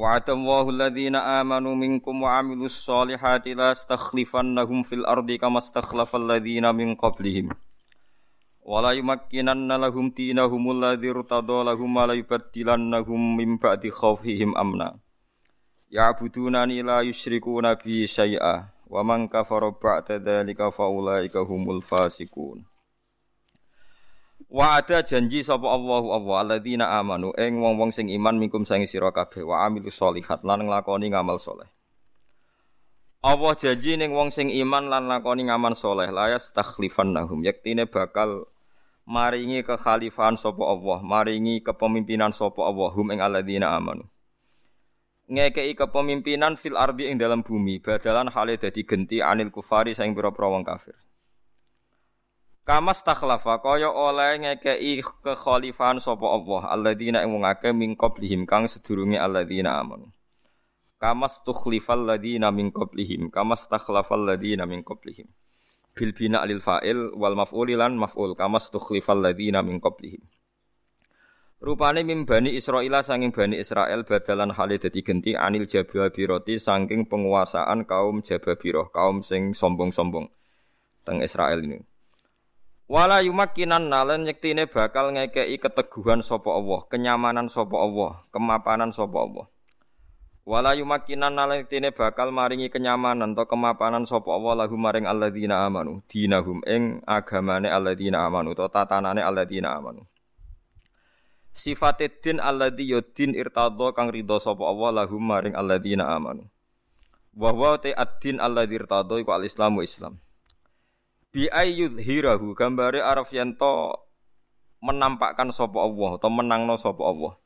وعد الله الذين آمنوا منكم وعملوا الصالحات لا استخلفنهم في الأرض كما استخلف الذين من قبلهم. ولا يمكنن لهم دينهم الذي ارتضى لهم ولا يبدلنهم من بعد خوفهم أمنا. يعبدونني لا يشركون بي شيئا ومن كفر بعد ذلك فأولئك هم الفاسقون. Wa ada janji sapa Allahu Allah alladzina amanu ing wong-wong sing iman minkum sang sira kabeh wa amilus solihat lan nglakoni ngamal soleh. Allah janji ning wong sing iman lan lakoni ngamal soleh layas takhlifannahum yektine bakal maringi kekhalifahan sapa Allah, maringi kepemimpinan sapa Allah hum ing alladzina amanu. Ngekei kepemimpinan fil ardi ing dalam bumi badalan hale dadi genti anil kufari saing pira-pira wong kafir. Kamas takhlafa kaya oleh ngekei kekhalifahan sapa Allah alladzina ing wong akeh min qablihim kang sedurunge alladzina amanu. Kamas tukhlifal ladzina min qablihim kamas takhlafal ladzina min qablihim. Bil bina lil fa'il wal maf'ul lan maf'ul kamas tukhlifal ladzina min qablihim. Rupane mim bani Israila sanging bani Israel badalan hale dadi genti anil jababiroti saking penguasaan kaum jababiroh, kaum sing sombong-sombong teng Israel ini. Wala yumakkinan nalen nyektine bakal ngekei keteguhan sapa Allah, kenyamanan sapa Allah, kemapanan sapa Allah. Wala yumakkinan nalen nyektine bakal maringi kenyamanan atau kemapanan sapa Allah lahu maring alladzina amanu, dinahum ing agamane alladzina amanu atau tatanane alladzina amanu. Sifate din alladzi yudin irtadha kang ridho sapa Allah lahum maring alladzina amanu. Wa huwa ta ad-din alladzi irtadha iku al-islamu Islam. Bi ayyudhirahu gambare araf yanto menampakkan sapa Allah atau menangno sapa Allah.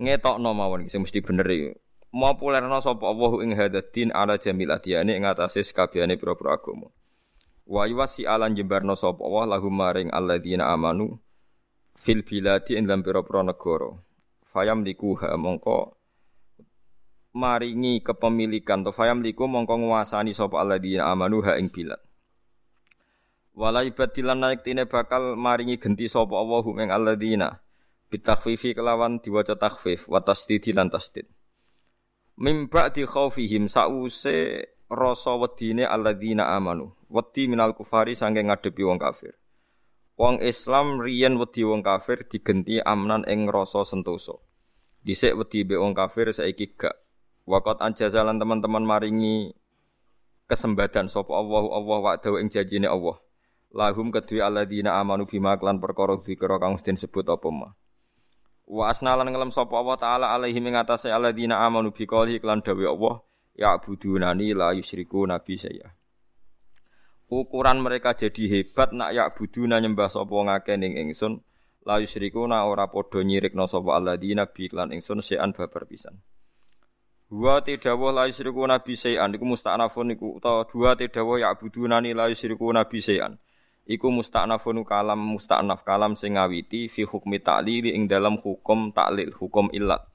Ngetokno mawon sing mesti bener iki. Populerno sapa Allah ing hadatin ala jamil adiyane ing atase sakabehane pira-pira agama. Wa yuwasi alan jembarno sapa Allah lahum maring alladzina amanu fil biladi ing dalam pira-pira negara. Fayam likuha mongko maringi kepemilikan to fayam liku mongko nguasani sapa alladzina amanu ha ing bilad Wala ibadilan naik tine bakal maringi genti sapa Allah ing alladzina bitakhfifi kelawan diwaca takhfif wa tasdid lan tasdid. Mim ba'di khaufihim sause rasa wedine alladzina amanu. Wedi minal kufari saking ngadepi wong kafir. Wong Islam riyen wedi wong kafir digenti amnan ing rasa sentosa. Dhisik wedi be wong kafir saiki gak. Waqat anjazalan teman-teman maringi kesembadan sapa Allah Allah wa'dahu ing janjine Allah lahum kedue alladzina amanu bima klan perkara dzikra kang mesti sebut apa ma? Wa asnalan ngelem sapa Allah taala alaihi ing atase alladzina amanu bi qouli klan dawe Allah ya budunani la yusyriku nabi saya ukuran mereka jadi hebat nak ya buduna nyembah sapa ngake ning ingsun la yusyriku na ora padha nyirikna sapa alladzina bi klan ingsun sean babar pisan. Dua tidawah la yusyriku nabi sayan iku musta'nafun iku utawa dua tidawah ya budunani la yusyriku nabi sayan iku musta'nafun kalam musta'naf kalam sing ngawiti fi hukmi ta'lili ing dalam hukum taklil hukum illat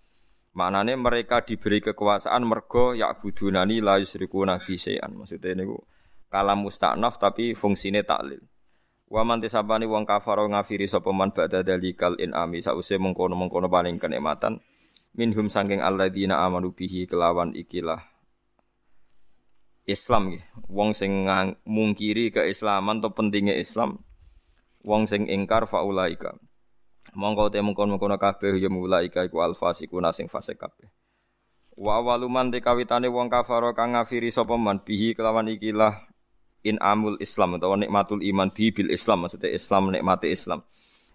maknane mereka diberi kekuasaan mergo ya budunani la yusriku nabi sayan maksudnya niku kalam musta'naf tapi fungsine taklil wa man tisabani wong kafaro ngafiri sapa man ba'da dalikal inami sause mengkono-mengkono paling kenikmatan. Minhum sangking alladzina amanu bihi kelawan ikilah Islam ya. Wong sing mungkiri keislaman atau pentingnya Islam. Wong sing ingkar faulaika. Mongko te mengkon-mengkon kabeh ya mulaika iku alfasikuna sing fasik kabeh. Wa waluman te kawitane wong kafaro kang ngafiri sapa man bihi kelawan ikilah in amul Islam utawa nikmatul iman bi bil Islam maksudnya Islam nikmati Islam.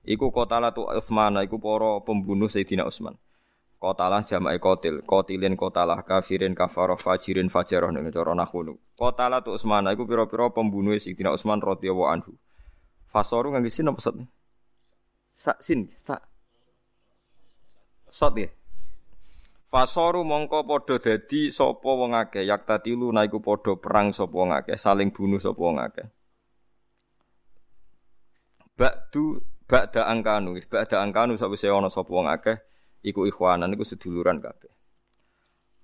Iku kotala tu Utsman iku para pembunuh Sayyidina Utsman. Kotalah jama'i kotil, kotilin kotalah, kafirin kafaroh, fajirin fajaroh ning cara nahwu. Kotalah tu Utsman iku pira-pira pembunuh Sayyidina Utsman radhiyallahu anhu. Fasoru ngangge sin apa sot? Sa sin, sa. Sot ya. Fasoru mongko padha dadi sapa wong akeh yak tatilu naiku padha perang sapa wong akeh saling bunuh sapa wong akeh Ba'du ba'da angkanu ba'da angkanu sawise ana sapa wong akeh iku ikhwanan iku seduluran kabeh.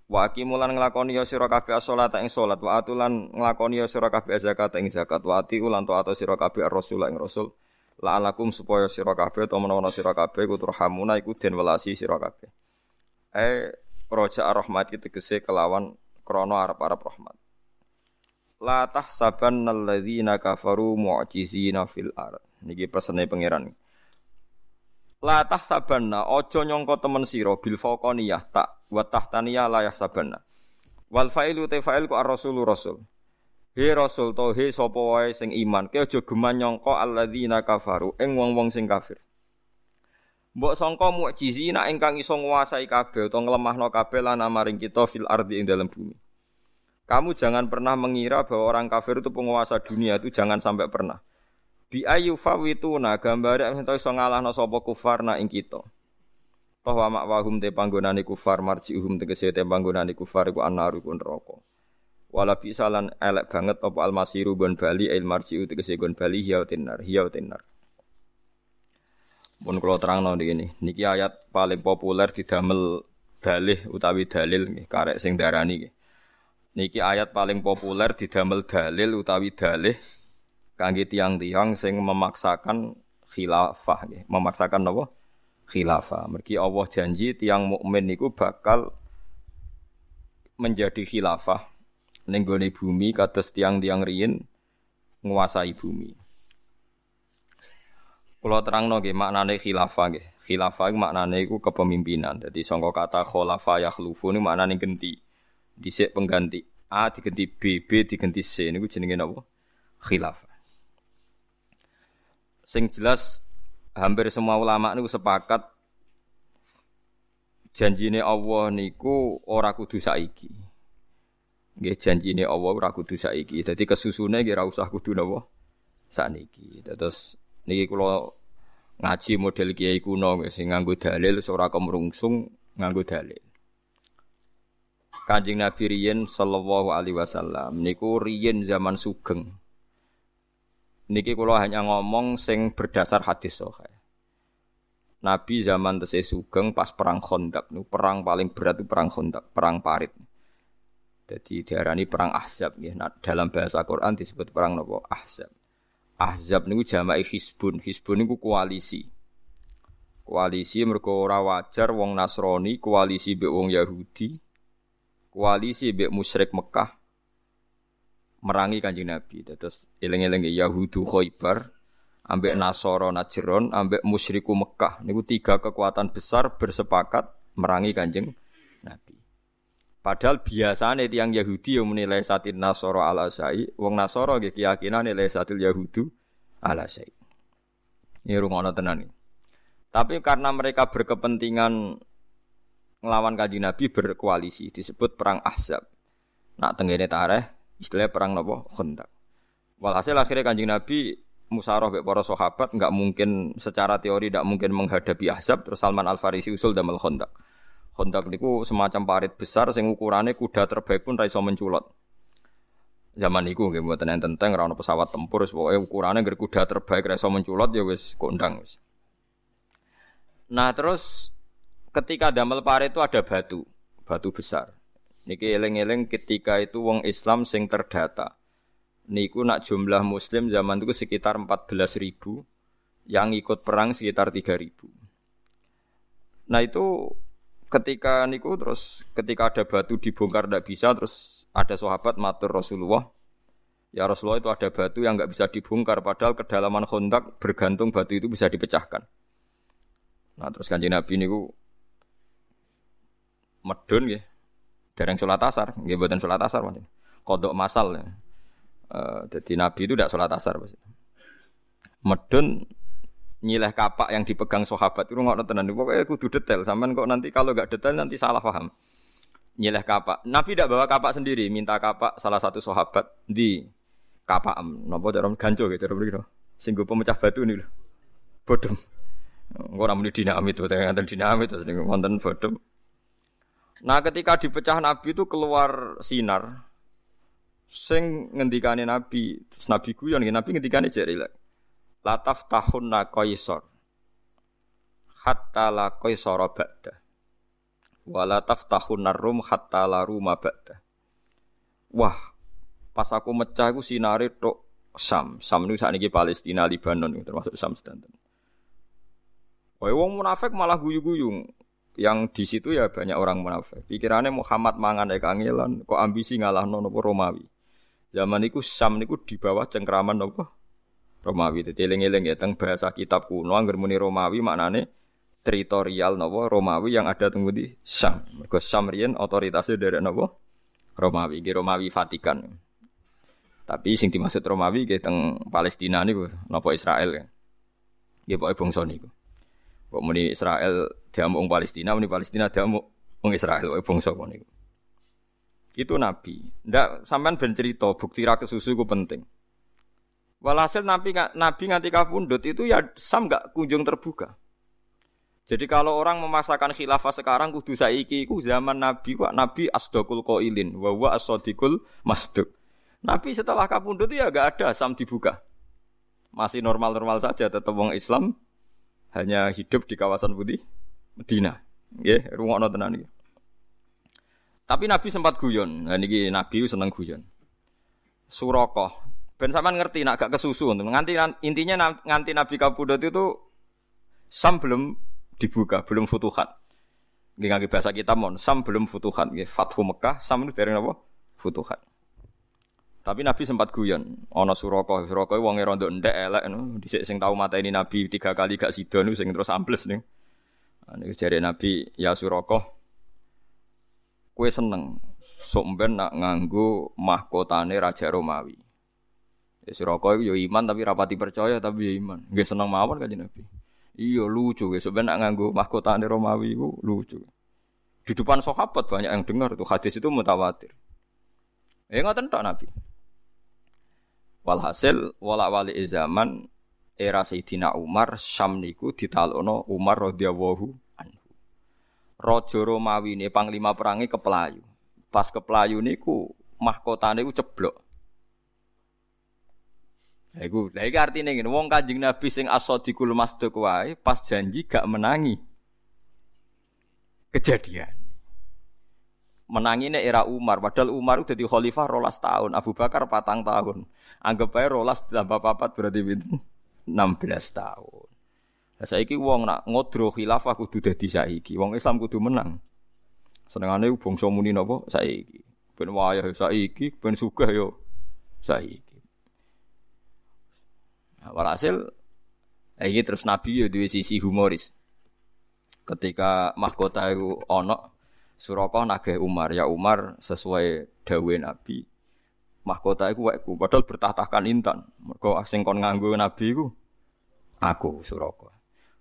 Wa aqimulan nglakoni ya sira kabeh salat ing salat wa atulan nglakoni ya sira kabeh zakat ing zakat wa ati ulan taat sira kabeh ar-rasul ing rasul. La'alakum supaya sira kabeh utawa menawa sira kabeh kuturhamuna iku den welasi sira kabeh. Eh roja rahmat itu tegese kelawan krono arab-arab rahmat. La tahsabanna alladzina kafaru mu'jizina fil ard. Niki pesene pangeran la tahsabanna aja nyangka temen sira bil faqaniyah tak wa tahtaniyah la yahsabanna wal fa'ilu te fa'il ku ar-rasulu rasul He rasul to he sapa wae sing iman ke aja geman nyangka alladzina kafaru ing wong-wong sing kafir Mbok sangka mukjizina ingkang iso nguasai kabeh utawa nglemahno kabeh lan amaring kita fil ardi ing dalam bumi. Kamu jangan pernah mengira bahwa orang kafir itu penguasa dunia itu jangan sampai pernah. Bi ayu fawituna gambare ento iso ngalahno sapa kufar na ing kita. Bahwa makwahum te panggonane kufar marjiuhum tegese te panggonane kufar iku anaru ku neraka. Wala bisalan elek banget apa almasiru gon bali il marjiu tegese gon bali hiya tinar hiya tinar. Terang no ini, niki ayat paling populer didamel dalih utawi dalil karek sing darani. Niki ayat paling populer didamel dalil utawi dalih kangge tiang-tiang sing memaksakan khilafah memaksakan napa? Khilafah. Mergi Allah janji tiang mukmin niku bakal menjadi khilafah ning bumi kados tiang-tiang riyin nguasai bumi. Kalau terang nggih maknane khilafah nggih. Khilafah iku maknane iku kepemimpinan. Jadi sangka kata khulafa yakhlufu niku maknane ganti. Dhisik pengganti A diganti B, B diganti C niku jenenge napa? Khilafah. Sing jelas hampir semua ulama niku sepakat janjine Allah niku ora kudu saiki. Nggih janjine Allah ora kudu saiki. Dadi kesusune nggih ora usah kudu napa? Sakniki. Terus Niki kula ngaji model kiai kuno sing nganggo dalil ora kemrungsung nganggo dalil. Kanjeng Nabi riyen sallallahu alaihi wasallam niku riyen zaman sugeng. Niki kula hanya ngomong sing berdasar hadis sahih. Nabi zaman tesih sugeng pas perang Khandaq, perang paling berat itu perang Khandaq, perang parit. Jadi diarani perang Ahzab ya. Nah, dalam bahasa Quran disebut perang nopo Ahzab. Ahzab niku jama'i Hizbun. Hizbun niku koalisi. Koalisi mergo ora wajar wong Nasrani koalisi mbek wong Yahudi. Koalisi mbek musyrik Mekah merangi Kanjeng Nabi. Terus eling-eling Yahudu Khaybar ambek Nasoro Najron ambek musyriku Mekah. Niku tiga kekuatan besar bersepakat merangi Kanjeng Nabi. Padahal biasanya tiang Yahudi yang menilai satin Nasoro ala Asai, wong Nasoro gitu keyakinan nilai satil Yahudu ala Asai. Ini rungono tenan ini. Tapi karena mereka berkepentingan ngelawan kaji Nabi berkoalisi disebut perang Ahzab. Nak tenggene tareh istilahnya perang nopo Khandaq. Walhasil akhirnya kanjeng Nabi musyawarah be para sahabat nggak mungkin secara teori tidak mungkin menghadapi Ahzab terus Salman Al Farisi usul damel Khandaq. Kontak niku semacam parit besar sing ukurannya kuda terbaik pun raiso menculot. Zaman niku nggih mboten enten tenteng ora pesawat tempur wis pokoke ukurane ngger kuda terbaik raiso menculot ya wis kondang. Nah, terus ketika damel parit itu ada batu, batu besar. Niki eling-eling ketika itu wong Islam sing terdata. Niku nak jumlah muslim zaman itu sekitar 14 ribu, yang ikut perang sekitar 3 ribu. Nah itu ketika niku terus ketika ada batu dibongkar tidak bisa terus ada sahabat matur Rasulullah ya Rasulullah itu ada batu yang nggak bisa dibongkar padahal kedalaman kontak bergantung batu itu bisa dipecahkan nah terus kanjeng Nabi niku medun ya dereng sholat asar nggih buatan sholat asar macam kodok masal. Ya. Uh, jadi Nabi itu tidak sholat asar medun nyileh kapak yang dipegang sahabat itu nggak tenan. Pokoknya kudu detail. Sampean kok nanti kalau nggak detail nanti salah paham. Nyileh kapak. Nabi tidak bawa kapak sendiri minta kapak salah satu sahabat di kapak nopo cara ganco gitu cara begitu singgung pemecah batu nih loh bodem. Orang di dinamit tuh dengan dinamit terus wonten bodem Nah, ketika dipecah Nabi itu keluar sinar. Sing ngendikane Nabi, terus Nabi guyon, Nabi ngendikane jari lah. Lataf tahunna qaisar. Hatta la qaisara ba'da. Wala taftahunna rum hatta la ruma ba'da. Wah, pas aku mecah aku sinare tok Sam. Sam saat ini Palestina, Libanon termasuk Sam sedanten. Wah, wong munafik malah guyu-guyu. Yang di situ ya banyak orang munafik. Pikirannya Muhammad mangan ya kangelan, kok ambisi ngalah nono Romawi. Zaman itu Sam niku di bawah cengkraman nopo Romawi. Jadi eling-eling ya teng bahasa kitab kuno angger muni Romawi maknane teritorial nopo Romawi yang ada tunggu di Sam. Mergo Sam riyen otoritasnya dari nopo Romawi, di Romawi Vatikan. Tapi sing dimaksud Romawi nggih teng Palestina niku napa Israel ya. Pokoke bangsa niku. Kok muni Israel diamuk Palestina, muni Palestina diamuk wong Israel wae bangsa kono niku. Itu nabi. Ndak sampean ben cerita bukti ra kesusu ku penting. Walhasil nabi nabi nganti kapundhut itu ya sam gak kunjung terbuka. Jadi kalau orang memasakkan khilafah sekarang kudu saiki ku zaman nabi wa nabi asdaqul qailin wa wa as-sadiqul masduq. Nabi setelah kapundhut ya gak ada sam dibuka. Masih normal-normal saja tetap wong Islam hanya hidup di kawasan putih Medina. Nggih, rungokno tenan iki. Tapi Nabi sempat guyon. Nah niki Nabi seneng guyon. Suroko. Ben sampean ngerti nak gak kesusu nganti intinya nganti Nabi kapundhut itu Sam belum dibuka, belum futuhat. Nggih bahasa kita mon, Sam belum futuhat nggih. Fathu Mekah, Sam itu dari apa? Futuhat. Tapi Nabi sempat guyon, ana Suraka, Suraka wonge rondo ndek elek no. Dhisik sing tau mateni Nabi tiga kali gak sida niku sing terus ambles nih. Nah, niku jare Nabi, ya Suraka, kowe seneng sok ben nak nganggo mahkotane Raja Romawi. Ya Suraka iku yo iman tapi rapati percaya tapi yo iman. Nggih seneng mawon kanjeng Nabi. Iya lucu ya sebenarnya nganggo mahkotane Romawi itu lucu. Di depan sahabat banyak yang dengar tuh hadis itu mutawatir. Ya ngoten tok Nabi. Walhasil wala wali zaman era Sayyidina Umar Syam niku ditalono Umar radhiyallahu anhu. Raja Romawi ini panglima perangi kepelayu. Pas kepelayu niku mahkotane ku ceblok. Lah iku, lah iki artine ngene, wong Kanjeng Nabi sing as-sadiqul masduq wae pas janji gak menangi. Kejadian. Menangi ini era Umar, padahal Umar udah di khalifah rolas tahun, Abu Bakar patang tahun. Anggap aja rolas tambah papat berarti enam 16 tahun. Lah saiki wong nak ngodro khilafah kudu dadi saiki. Wong Islam kudu menang. Senengane bangsa muni napa saiki. Ben wayah saiki, ben sugih yo saiki. Nah, walhasil ini terus Nabi ya dua sisi humoris. Ketika mahkota itu ono Suraka nagih Umar, ya Umar sesuai dawe Nabi. Mahkota iku wekku, padahal bertahtakan intan. Mergo sing kon nganggo Nabi iku aku Suraka.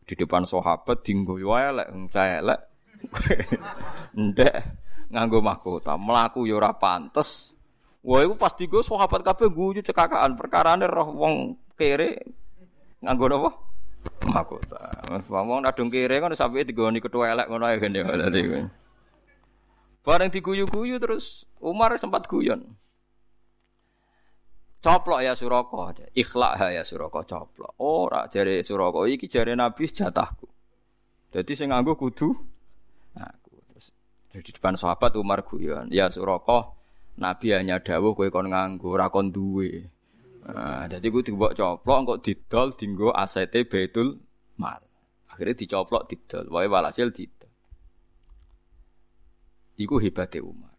Di depan sahabat dinggo elek, saya elek. Ndek nganggo mahkota, mlaku ya ora pantes. Wah, iku pas digo sahabat kabeh guyu cekakaan perkarane roh wong kere nganggo napa? Mahkota. Wong nadung kere kan sampe digoni ketua elek ngono ae gene. Bareng diguyu-guyu terus Umar sempat guyon. Coplok ya Suraka, ikhlak ya Suraka coplok. Ora jare Suraka iki jare Nabi jatahku. Jadi sing nganggo kudu aku. Terus di depan sahabat Umar guyon, ya Suraka Nabi hanya dawuh kowe kon nganggo ora kon duwe. Nah, jadi gue dibawa coplok kok didol dinggo asete betul mal. Akhirnya dicoplok didol, wae walhasil didol. Iku hebatnya Umar.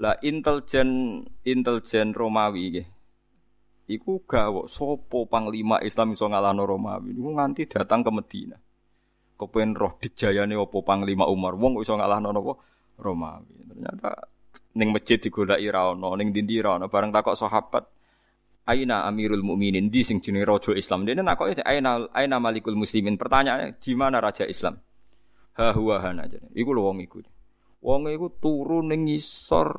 Lah intelijen intelijen Romawi nggih. Iku gawok sopo panglima Islam iso ngalahno Romawi. Iku nganti datang ke Medina. Kepen roh dijayane opo panglima Umar wong iso ngalahno napa Romawi. Ternyata ning masjid digolaki ra ono, ning ndi ra ono bareng takok sahabat. Aina Amirul Mukminin di sing jenenge raja Islam. Dene nakoke aina aina Malikul Muslimin. Pertanyaannya di mana raja Islam? Ha huwa hana aja. Iku lho wong iku. Wong iku turu ning ngisor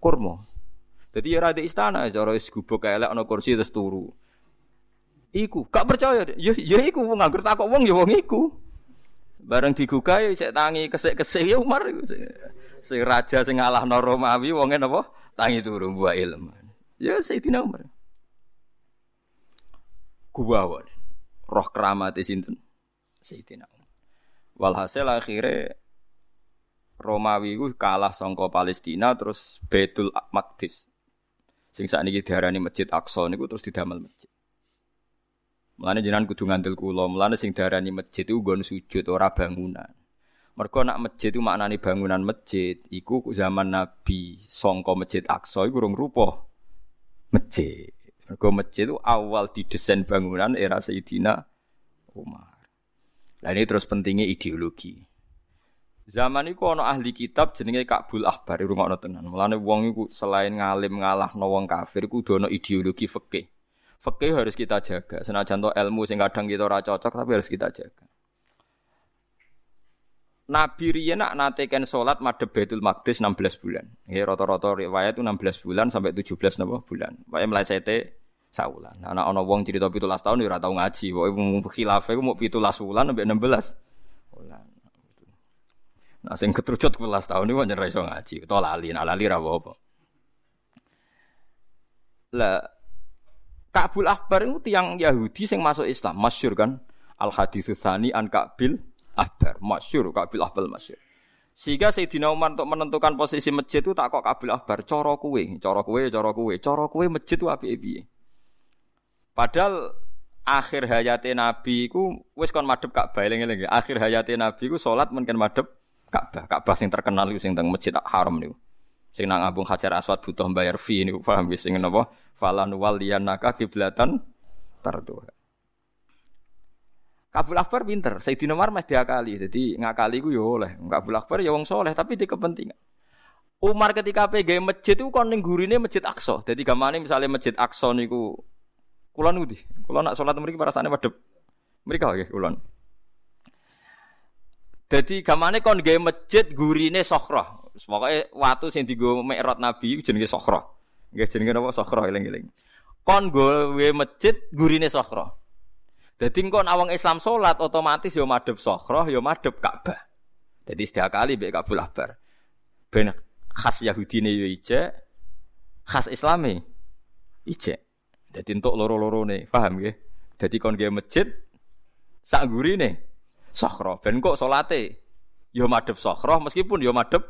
kurma. Jadi ya rada istana cara wis gubuk elek ana kursi terus turu. Iku gak percaya. Ya ya iku wong nganggur takok wong ya wong iku. Bareng digugah ya cek tangi kesik-kesik ya Umar iku. Sing raja sing ngalahno Romawi wonge napa? Tangi turu buah ilmu. Ya Sayyidina Umar. Kuwawan. Roh keramat sinten? Sayyidina Umar. Walhasil akhirnya Romawi ku kalah songko Palestina terus Betul Maqdis. Sing sakniki diarani Masjid Aqsa niku terus didamel masjid. Mulane jenengan kudu ngandel kula, mulane sing diarani masjid iku nggon sujud ora bangunan. Mergo nak masjid itu maknane bangunan masjid, iku zaman Nabi songko Masjid Aqsa iku urung rupa masjid. Mergo masjid itu awal didesain bangunan era Sayyidina Umar. Nah ini terus pentingnya ideologi. Zaman iku ana ahli kitab jenenge Kabul Ahbar, rungokno tenan. Mulane wong iku selain ngalim ngalahno wong kafir iku dono ideologi fikih. Fikih harus kita jaga. Senajan to ilmu sing kadang kita ora cocok tapi harus kita jaga. Nabi riyen nak nate ken salat madhep Baitul Maqdis 16 bulan. Ya rata-rata riwayat itu 16 bulan sampai 17 napa bulan. Wae mlesete saulan. Nah, ana wong cerita 17 tahun ya ora tau ngaji. Pokoke khilaf iku mau 17 bulan sampai 16 bulan. Nah sing ketrucut 17 tahun iku pancen ra iso ngaji. Utawa lali, nah lali ra apa-apa. Lah Ka'bul Ahbar itu tiang Yahudi sing masuk Islam, masyur kan? Al hadis tsani an Ka'bil Ahbar, masyur Ka'bil Ahbar masyur. Sehingga Sayyidina Umar untuk menentukan posisi masjid itu tak kok Ka'bil Ahbar, coro kue, coro kue, coro kue masjid itu api api. Padahal akhir hayatnya Nabi ku wis kon madhep Ka'bah eling-eling. Akhir hayatnya Nabi ku salat mungkin madhep Ka'bah. Ka'bah sing terkenal iku sing teng Masjid Haram niku. Sing nang Abung Hajar Aswad butuh bayar fee niku paham wis sing napa? falan waliyanaka kiblatan tarduha. Kabul Akbar pinter, Sayyidina Umar mah diakali. Jadi ngakali ku yo oleh. Kabul Akbar ya wong soleh tapi di kepentingan. Umar ketika PG masjid itu kon ning gurine Masjid Aqsa. Jadi gamane misalnya Masjid Aqsa niku kulon nudi. Kulon nak salat mriki parasane madhep. Mriki nggih kulon. Jadi gamane kon gawe masjid gurine Sokhroh. Pokoke watu sing dienggo Mi'raj Nabi jenenge Sokhroh. Nggih jenenge napa Sokhra eling-eling. Kon gawe masjid gurine Sokhra. Dadi kon awang Islam salat otomatis yo madhep Sokhra, yo madhep Ka'bah. Jadi setiap kali mbek Kabul Ahbar. Ben khas Yahudine yo ijek, khas Islame ijek. Dadi entuk loro-lorone, paham nggih? Dadi kon gawe masjid sak gurine Sokhra. Ben kok salate yo madhep Sokhra meskipun yo madhep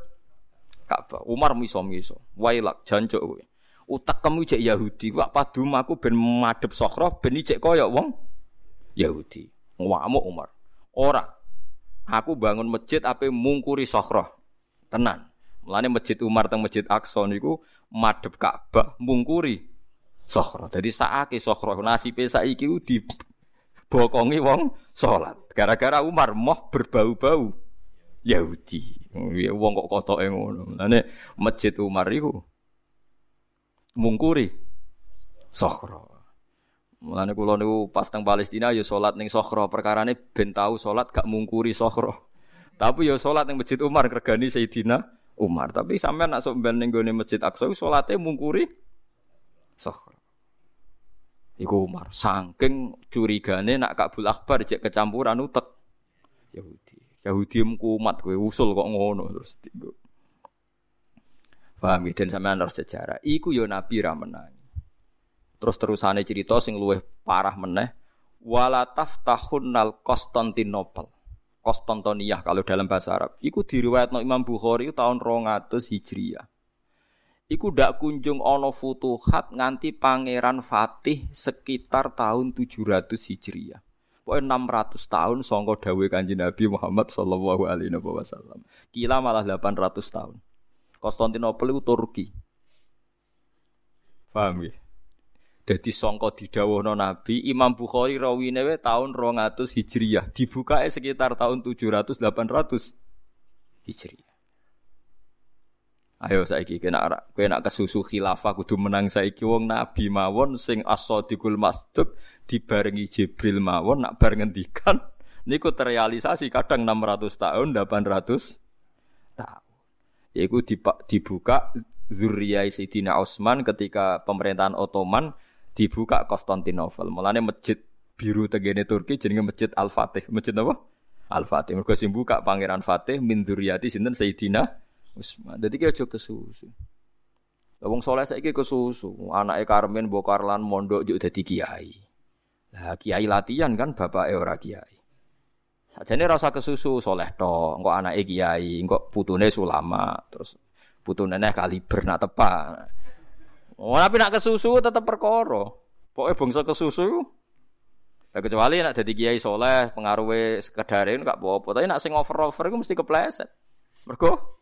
Ka'bah. Umar miso-miso. Wailak jancuk kowe utak kamu cek Yahudi, wak padu aku ben madep sokro, ben cek koyok wong Yahudi. Ngamuk Umar. Ora. Aku bangun masjid apa mungkuri sokro. Tenan. Mulane masjid Umar teng masjid Aqsa niku madep Ka'bah mungkuri sokro. Jadi saake sokro nasibe saiki di bokongi wong salat. Gara-gara Umar moh berbau-bau Yahudi. Wong kok kotoke ngono. Mulane masjid Umar iku mungkuri sokhro. Mulane kula niku pas teng Palestina ya salat ning sokhro, perkarane ben tau salat gak mungkuri sokhro. Tapi ya salat ning Masjid Umar regani Sayyidina Umar. Tapi sampean nak sok ben ning Masjid Aqsa salate mungkuri sokhro. Iku Umar saking curigane nak Kabul Akbar cek kecampuran utek Yahudi. Yahudi kumat kowe usul kok ngono terus Paham ya? Dan sampean harus sejarah. Iku yo Nabi ra menangi. Terus terusane cerita sing luwih parah meneh. Wala taftahunnal Konstantinopel. Konstantiniyah kalau dalam bahasa Arab. Iku diriwayatno Imam Bukhari tahun 200 Hijriah. Iku ndak kunjung ono futuhat nganti pangeran Fatih sekitar tahun 700 Hijriah. Pokoknya 600 tahun songko dawe kanji Nabi Muhammad Sallallahu Alaihi Wasallam. Kila malah 800 tahun. Konstantinopel itu Turki. Paham ya? Jadi songko didhawuhna Nabi, Imam Bukhari rawine we tahun 200 Hijriah, dibuka sekitar tahun 700 800 Hijriah. Ayo saiki kena kowe nak kesusu khilafah kudu menang saiki wong nabi mawon sing as-sadiqul masduq dibarengi Jibril mawon nak bar ngendikan niku terrealisasi kadang 600 tahun 800 tahun yaitu dibuka Zuriyah Sayyidina Utsman ketika pemerintahan Ottoman dibuka Konstantinopel. Mulane masjid biru tegene Turki jenenge Masjid Al-Fatih. Masjid apa? Al Fatih. Mergo sing buka Pangeran Fatih min dzurriyyati sinten Sayyidina Utsman. Dadi ki aja kesusu. Wong soleh saiki kesusu, anake Karmen Bokarlan mondok juk dadi kiai. Lah kiai latihan kan bapak ora kiai. Sajane rasa kesusu soleh to, engko anake kiai, engko putune sulama, terus putune neh kaliber nak tepak. Oh, tapi nak kesusu tetep perkara. Pokoke bangsa kesusu Ya kecuali nak jadi kiai soleh, pengaruhnya sekedarin gak apa-apa. Tapi nak sing over-over itu mesti kepleset. Mergo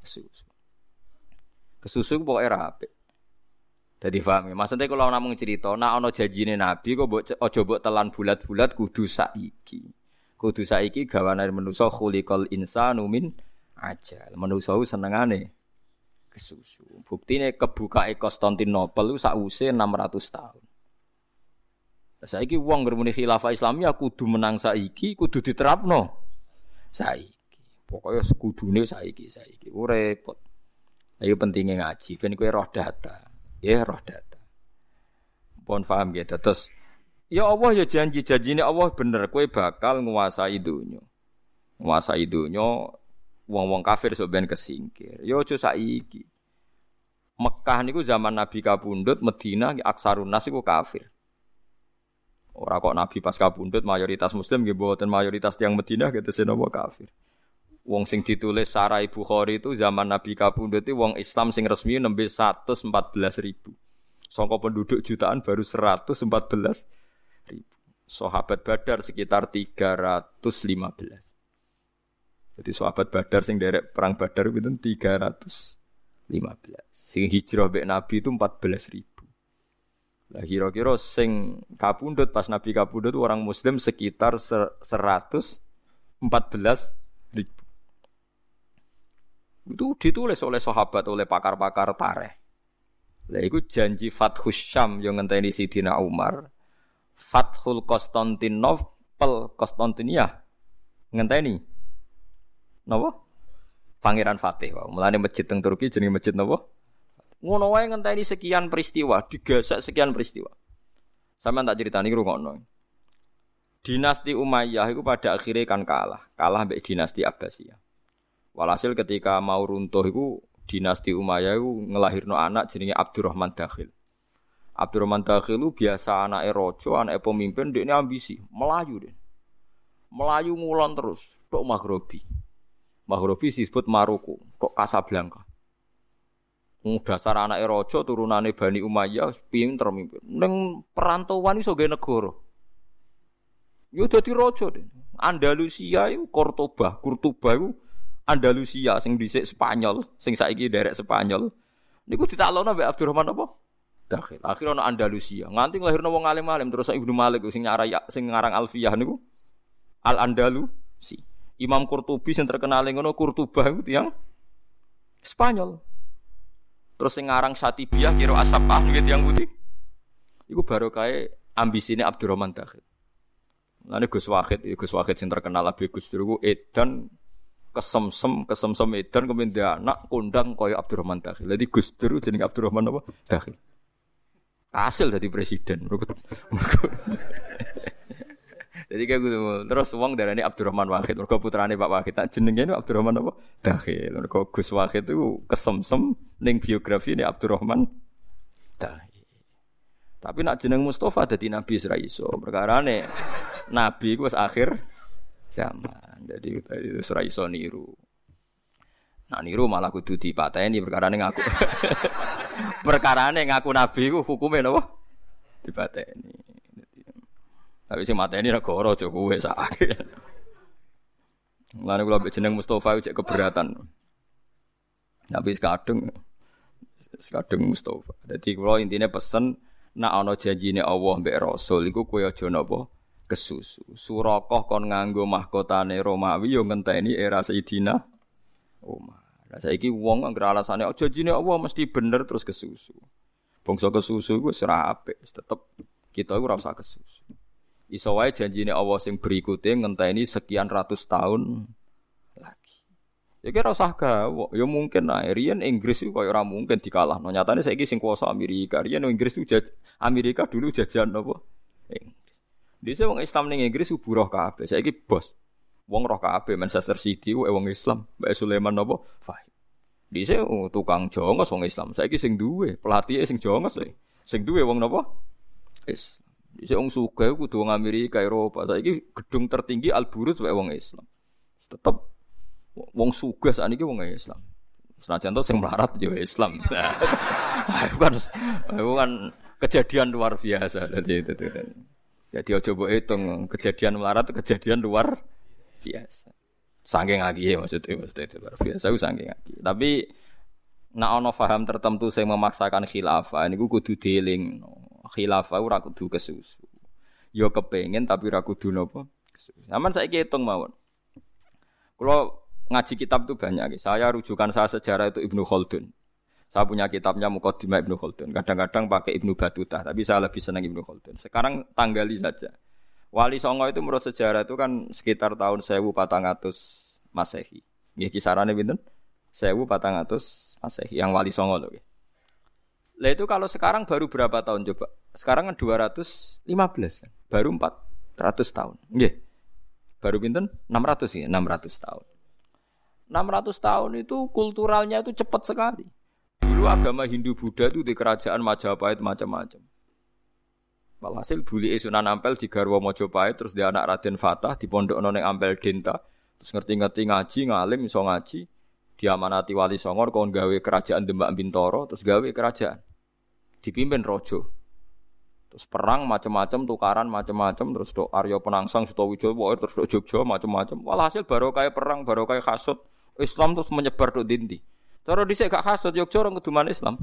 kesusu. Kesusu pokoknya rapi. Jadi paham ya. Maksudnya kalau namung cerita, nak ono janjine Nabi kok mbok aja mbok telan bulat-bulat kudu saiki. Kudu saiki gawane manusa khuliqal insanu min ajal. Manusa senengane kesusu. Buktine kebuka Konstantinopel sak use 600 tahun. Saiki wong ngermuni khilafah Islamiyah kudu menang saiki, kudu diterapno saiki. Pokoknya sekudune saiki saiki. Ku repot. Ayo pentingnya ngaji, ben kowe roh data. Ya roh data. Pun paham gitu. Terus ya Allah ya janji janjine Allah bener kowe bakal nguasai dunya. Nguasai dunya wong-wong kafir sok ben kesingkir. Ya aja saiki. Mekah niku zaman Nabi kabundut, Medina aksarun nas iku kafir. Ora kok Nabi pas kabundut mayoritas muslim nggih mayoritas tiang Madinah gitu senapa kafir. Wong sing ditulis Sarai Bukhari itu zaman Nabi kabundut itu wong Islam sing resmi nembe 114 ribu. Songko penduduk jutaan baru 114 ribu. Sahabat Badar sekitar 315. Jadi sahabat Badar sing derek perang Badar itu 315. Sing hijrah mbek Nabi itu 14 ribu. Lah kira-kira sing kapundut pas Nabi kapundut orang muslim sekitar 114 ribu. Itu ditulis oleh sahabat oleh pakar-pakar tareh. Lah iku janji Fathus Syam yang ngenteni Sidina Umar. Fathul Konstantinopel Konstantinia ngenteni. Napa? Pangeran Fatih. Mulane masjid teng Turki jenenge masjid napa? Ngono wae ngenteni sekian peristiwa, digasak sekian peristiwa. Sama tak ceritani ngono. Dinasti Umayyah itu pada akhirnya kan kalah, kalah mbek dinasti Abbasiyah. Walhasil ketika mau runtuh itu dinasti Umayyah itu ngelahirno anak jenenge Abdurrahman Dakhil. Abdurrahman Dakhil itu biasa anak rojo, anak pemimpin, dia ini ambisi, melayu deh. Melayu ngulon terus, tok Maghrobi. Maghrobi disebut Maroko, tok Casablanca. dasar anak raja turunane Bani Umayyah pinter mimpin. Ning perantauan iso gawe negara. Yo dadi raja deh. Andalusia iku Cordoba, Kurtuba iku Andalusia sing dhisik Spanyol, sing saiki derek Spanyol. Niku ditaklono mbek Abdurrahman apa? Dakhil. Akhirnya ana Andalusia. Nganti nglahirno wong alim-alim terus Ibnu Malik sing nyarai sing ngarang Alfiyah niku Al Andalusi. Imam Qurtubi sing terkenal ngono Kurtuba iku tiyang Spanyol. Terus sing ngarang Satibiyah kira Asapah gitu yang putih. Iku baru kae ambisine Abdurrahman Dakhil. Lalu Gus Wahid, Gus Wahid sing terkenal lebih Gus Dur edan kesemsem kesemsem edan kemudian dia anak kondang koyo Abdurrahman Dakhil. Jadi Gus Dur jenenge Abdurrahman apa? Dakhil. Hasil jadi presiden. Jadi kayak gitu. Terus uang dari ini Abdurrahman Wahid. Mereka putrane Pak Wahid. Tak jenengnya Abdurrahman apa? Dahil. Mereka Gus Wahid itu kesemsem neng biografi ini Abdurrahman Dahil. Tapi nak jeneng Mustafa jadi Nabi Israel. Perkara nih Nabi itu akhir zaman. Jadi itu Israel niru. Nah niru malah kudu dipateni perkara nih ngaku. perkara nih ngaku Nabi itu hukumnya apa? Dipateni. Tapi si mata ini negara aja kowe sakake. Mulane kula mbek jeneng Mustofa cek keberatan. Tapi sekadung sekadung Mustofa. Dadi kula intine pesen nak ana janjine Allah mbek Rasul iku kowe aja napa kesusu. Surakoh kon nganggo mahkotane Romawi yo ngenteni era Sayyidina Umar. Lah saiki wong anggere alasane aja janjine Allah mesti bener terus kesusu. Bangsa kesusu iku wis tetep kita iku ora kesusu. Iso wae janjine Allah sing berikutnya ngenteni sekian ratus tahun lagi. Ya kira usah gawe, ya mungkin nah riyen Inggris itu kaya ora mungkin dikalahno. Nyatane saiki sing kuasa Amerika. Riyen Inggris itu Amerika dulu jajan apa? Dise wong Islam ning Inggris buruh kabeh. Saiki bos. Wong roh kabeh Manchester City wae wong Islam. Mbak Sulaiman napa? Fahim. Dise oh, tukang jongos wong Islam. Saiki sing duwe pelatih sing jongos e. Sing duwe wong napa? Islam. Dise wong sugih kudu wong Amerika, Eropa. Saiki gedung tertinggi Al Burj wae wong Islam. Tetep wong sugih sakniki wong Islam. Senajan to sing melarat yo Islam. Nah, itu kan, itu kan kejadian luar biasa. Jadi itu, itu. Jadi ojo mbok hitung kejadian melarat kejadian luar biasa. Saking lagi ya maksudnya, maksudnya itu luar biasa, saking lagi. Tapi nak ono faham tertentu saya memaksakan khilafah ini gue kudu dealing khilafah ora kudu kesusu. Yo kepengen tapi ora kudu nopo. Aman saya hitung mawon. Kalau ngaji kitab itu banyak. Saya rujukan saya sejarah itu Ibnu Khaldun. Saya punya kitabnya Muqaddimah Ibnu Khaldun. Kadang-kadang pakai Ibnu Batuta, tapi saya lebih senang Ibnu Khaldun. Sekarang tanggali saja. Wali Songo itu menurut sejarah itu kan sekitar tahun 1400 Masehi. Nggih kisarannya pinten? 1400 Masehi yang Wali Songo loh. Lah itu kalau sekarang baru berapa tahun coba? Sekarang kan 215 kan. Baru 400 tahun. Nggih. Baru pinten? 600 ya, 600 tahun. 600 tahun itu kulturalnya itu cepat sekali. Dulu agama Hindu Buddha itu di kerajaan Majapahit macam-macam. Walhasil buli Sunan Ampel di Garwa Mojopahit terus di anak Raden Fatah di pondok noneng Ampel Denta terus ngerti-ngerti ngaji ngalim iso ngaji diamanati wali songor kon gawe kerajaan Demak Bintoro terus gawe kerajaan. Dipimpin rojo terus perang macam-macam tukaran macam-macam terus do Aryo Penangsang Sutowijowo terus do Jogja macam-macam. Walhasil baru kayak perang baru kayak kasut Islam terus menyebar do dindi Cara dhisik gak hasud yo orang kuduman Islam.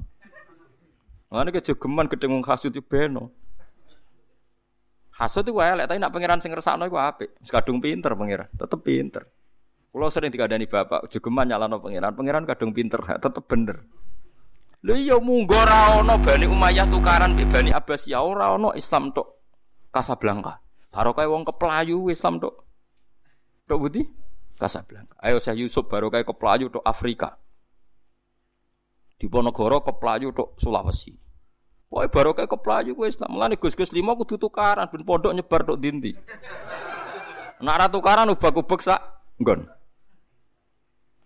Mana kejogeman gedeng hasud itu beno. Hasud itu elek tapi nak pangeran sing ngersakno iku apik. Wis pinter pangeran, tetep pinter. Kulo sering dikandani bapak, jogeman nyalano pangeran, pangeran kadung pinter, tetep bener. Lha iya munggo ora ana Bani Umayyah tukaran mbek Bani Abbasiyah ora ana Islam tok Kasablanka. Barokah wong keplayu Islam tok. Tok budi? Kasablanka. Ayo saya Yusuf barokah keplayu tok Afrika. Diponegoro keplayu tok Sulawesi. Pokoke barokah keplayu kowe Islam. Mulane Gus-gus lima kudu tukaran ben pondok nyebar tok dindi. Nek ora tukaran ubak-ubek sak nggon.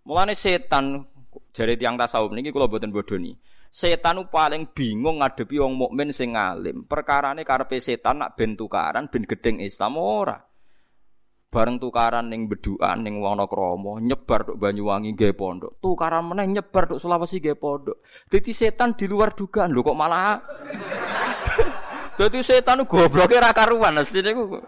Mulane setan jare tiang tasawuf niki kula boten bodoni. Setan paling bingung ngadepi wong mukmin sing alim. Perkarane karepe setan nak ben tukaran ben gedeng Islam ora bareng tukaran ning Beduan ning Wonokromo nyebar tok Banyuwangi nggih pondok tukaran meneh nyebar tok Sulawesi nggih pondok dadi setan di luar dugaan lho kok malah dadi setan gobloke ra karuan asline ku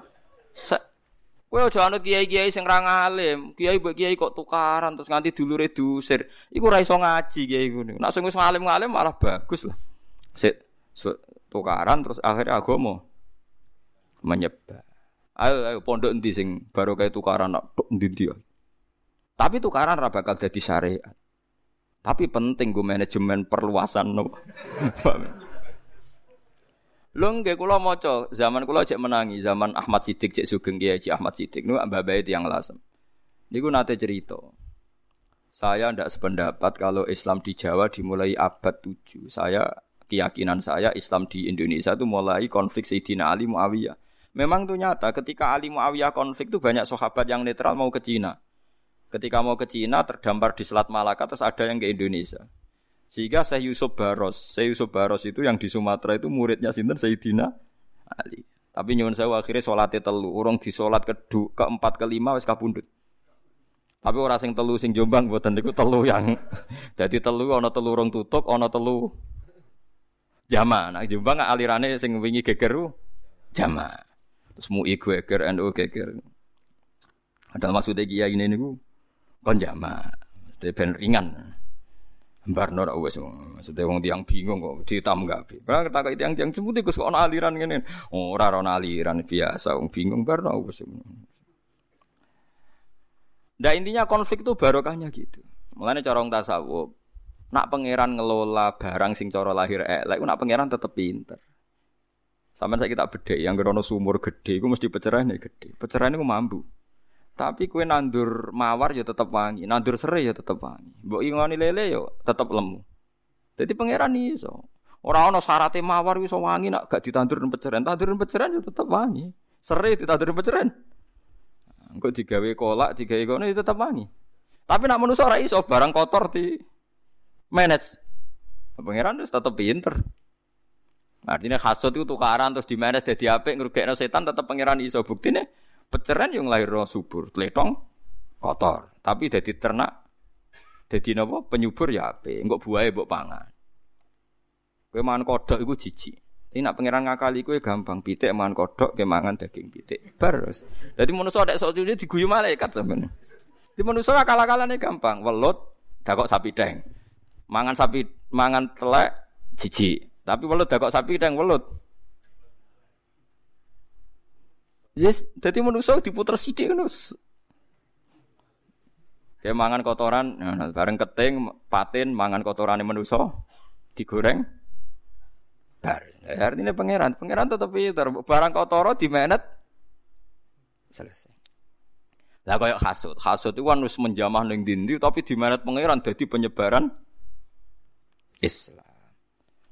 Kowe aja anut kiai-kiai sing ra ngalim, kiai mbek kiai kok tukaran terus nganti dulure diusir. Iku ora iso ngaji kiai ngono. Nek sing wis ngalim-ngalim malah bagus lah. Sik tukaran terus akhirnya agama menyebar. Ayo ayo pondok endi sing baru kayak tukaran tok endi Tapi tukaran ora bakal dadi syariat. Tapi penting gue manajemen perluasan no. Lho nggih kula maca zaman kula cek menangi zaman Ahmad Sidik cek Sugeng Kiai Ahmad Sidik niku mbah-mbah yang lasem. Niku nate cerita. Saya ndak sependapat kalau Islam di Jawa dimulai abad 7. Saya keyakinan saya Islam di Indonesia itu mulai konflik Sayyidina Ali Muawiyah. Memang itu nyata ketika Ali Muawiyah konflik itu banyak sahabat yang netral mau ke Cina. Ketika mau ke Cina terdampar di Selat Malaka terus ada yang ke Indonesia. Sehingga Syekh Yusuf Baros, Syekh Yusuf Baros itu yang di Sumatera itu muridnya sinten Sayyidina Ali. Tapi nyuwun saya akhirnya sholatnya telu, urung di sholat ke keempat kelima wis kapundut. Tapi orang sing telu sing Jombang buatan itu telu yang jadi telu ana telu urung tutup, ana telu jama. Nah Jombang alirane sing wingi gegeru jama. Terus MUI geger, NU geger. Ada maksudnya kiai ini niku kon jama. Ben ringan. Barno ora wis maksudnya wong tiang bingung kok ditambah. Ora ketak tiang-tiang sebut kok ana aliran ngene. Oh, ora ana aliran biasa wong bingung barno wis. Nah intinya konflik itu barokahnya gitu. Mulane cara tasawuf, nak pangeran ngelola barang sing cara lahir elek, nak pangeran tetep pinter. Sama saya kita beda, yang gerono sumur gede, gue mesti peceraian ya gede. Peceraian gue mampu. Tapi kue nandur mawar ya tetap wangi, nandur serai ya tetap wangi. Mbok ingoni lele yo ya tetap lemu. Jadi pangeran iso. Orang ono syaratnya mawar iso wangi nak gak ditandur dan peceraian, tandur dan peceraian ya tetap wangi. Serai ditandur dan peceraian. Engko digawe kolak, digawe kono itu ya tetap wangi. Tapi nak manusa ora iso barang kotor di manage. Pangeran wis tetep pinter. Artinya hasud itu tukaran terus di manage dadi apik ngrugekno setan tetep pangeran iso buktine peceran yang lahir subur, tletong kotor. Tapi dadi ternak dadi napa penyubur ya apik, engko buahe mbok pangan. Kowe mangan kodok iku jijik. Ini nak pangeran ngakali kowe gampang, pitik mangan kodok, ke mangan daging pitik. Bar. Dadi manusa nek sok diguyu malaikat sampeyan. Di manusa akal-akalane gampang, welut dakok sapi deng. Mangan sapi mangan telek jijik. Tapi welut dakok sapi deng welut. Yes, jadi manusia diputer sidik ngono. Kayak mangan kotoran, nah, bareng keting, patin, mangan kotoran manusia, digoreng, bar. Ya, artinya pangeran, pangeran tetap pinter. Barang kotor di menet, selesai. Lah kayak hasud, hasud itu kan harus menjamah neng dindi, tapi di menet pangeran jadi penyebaran Islam.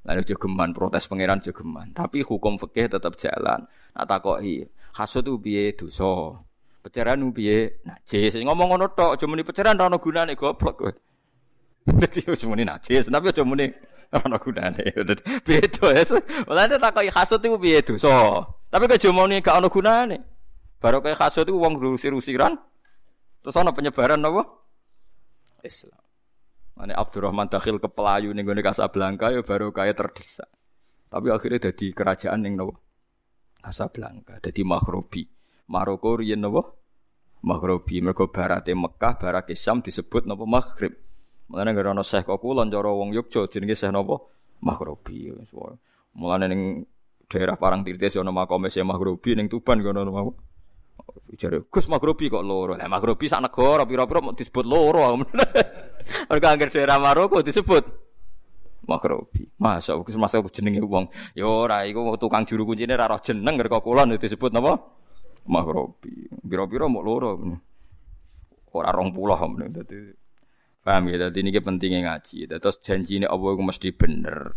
Lalu jogeman protes pangeran jogeman, tapi hukum fikih tetap jalan. Nah takoki, hasud itu biye dosa. Pecaran piye? Najis. Ngomong ngono tok, aja muni pecaran ora ono gunane goblok kowe. Dadi aja muni najis, tapi aja muni ora ono gunane. Beda ya. Mulane takoki hasud iku piye dosa. Tapi kok aja muni gak ono gunane. Baru kayak hasud itu wong rusir-rusiran. Terus ono penyebaran apa? Islam. Mane Abdurrahman Dakhil ke Pelayu ning gone Casablanca ya baru kaya terdesak. Tapi akhirnya jadi kerajaan ning nopo? Casablanca, jadi Maghribi. Maroko riyen napa? Maghribi. Mergo barate Mekah, barake Syam disebut napa Maghrib. Mulane gara ana Syekh Kulon cara wong Yogya jenenge Syekh napa? Maghribi. Mulane ning daerah Parangtirtis ana makome Syekh Maghribi ning Tuban kono napa? Jare Gus Maghribi kok loro. Lah Maghribi sak negara pira-pira disebut loro. Mergo angger daerah Maroko disebut Maghribi. Masa Gus masa jenenge wong. Ya ora iku tukang juru kuncine ra roh jeneng ngerko kulon disebut napa? Mahrobi. Biro-biro mau loro. Orang rong pulau dadi. Paham ya, dadi ini pentingnya ngaji. Terus janji ini Allah mesti bener.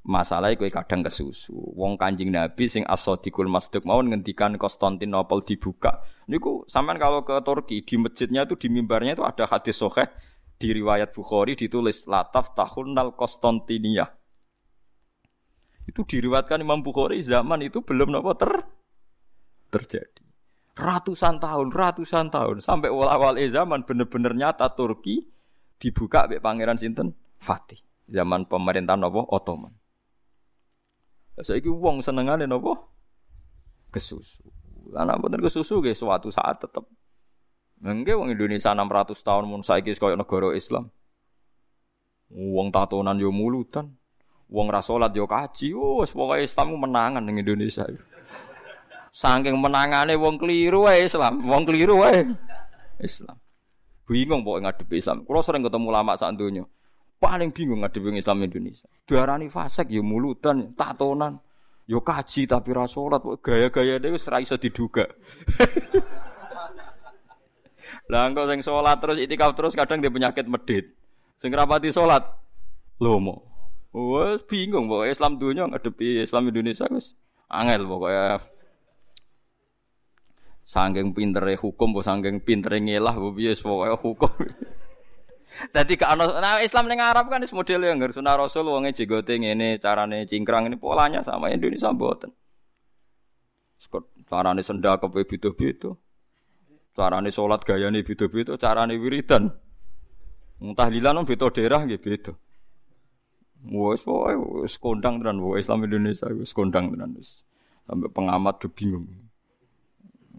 Masalahnya kue kadang kesusu. Wong kanjing Nabi sing asodikul masduk mau ngendikan Konstantinopel dibuka. Niku sampean kalau ke Turki di masjidnya itu di mimbarnya itu ada hadis soheh di riwayat Bukhari ditulis lataf tahun nal Konstantinia. Itu diriwatkan Imam Bukhari zaman itu belum nopo ter terjadi. Ratusan tahun, ratusan tahun sampai awal-awal zaman bener-bener nyata Turki dibuka oleh Pangeran Sinten Fatih zaman pemerintahan nopo Ottoman. Saiki wong senengane nopo kesusu. Lah bener kesusu ge suatu saat tetep Enggak wong Indonesia 600 tahun mun saiki koyo negara Islam. Wong tatonan yo mulutan. Wong ra salat yo kaji. Oh, pokoke Islam menangan ning Indonesia. Saking menangane wong keliru wae Islam, wong keliru wae Islam. Bingung pokoknya ngadepi Islam. Kalau sering ketemu lama saat dunia, paling bingung ngadepi Islam Indonesia. Diarani fasek ya mulutan, tatonan, yo ya kaji tapi rasulat, gaya-gaya dia wis iso diduga. Lah engko sing salat terus itikaf terus kadang dia penyakit medit. Sing rapati salat lomo. Wes bingung pokoknya Islam dunia ngadepi Islam Indonesia wis angel pokoknya Sangking pintere hukum, bu sangking pintere ngelah, bu bias pokoknya hukum. Jadi ke nah Islam neng Arab kan is model yang nggak sunah Rasul wongnya jigote ini carane cingkrang ini polanya sama Indonesia buatan. Carane senda ke bito-bito. Carane sholat gaya nih bito-bito, carane wiridan. Tahlilan bito daerah gitu bito. Wes pokoknya wes kondang tenan, Islam Indonesia wes kondang tenan Sampai pengamat tuh bingung.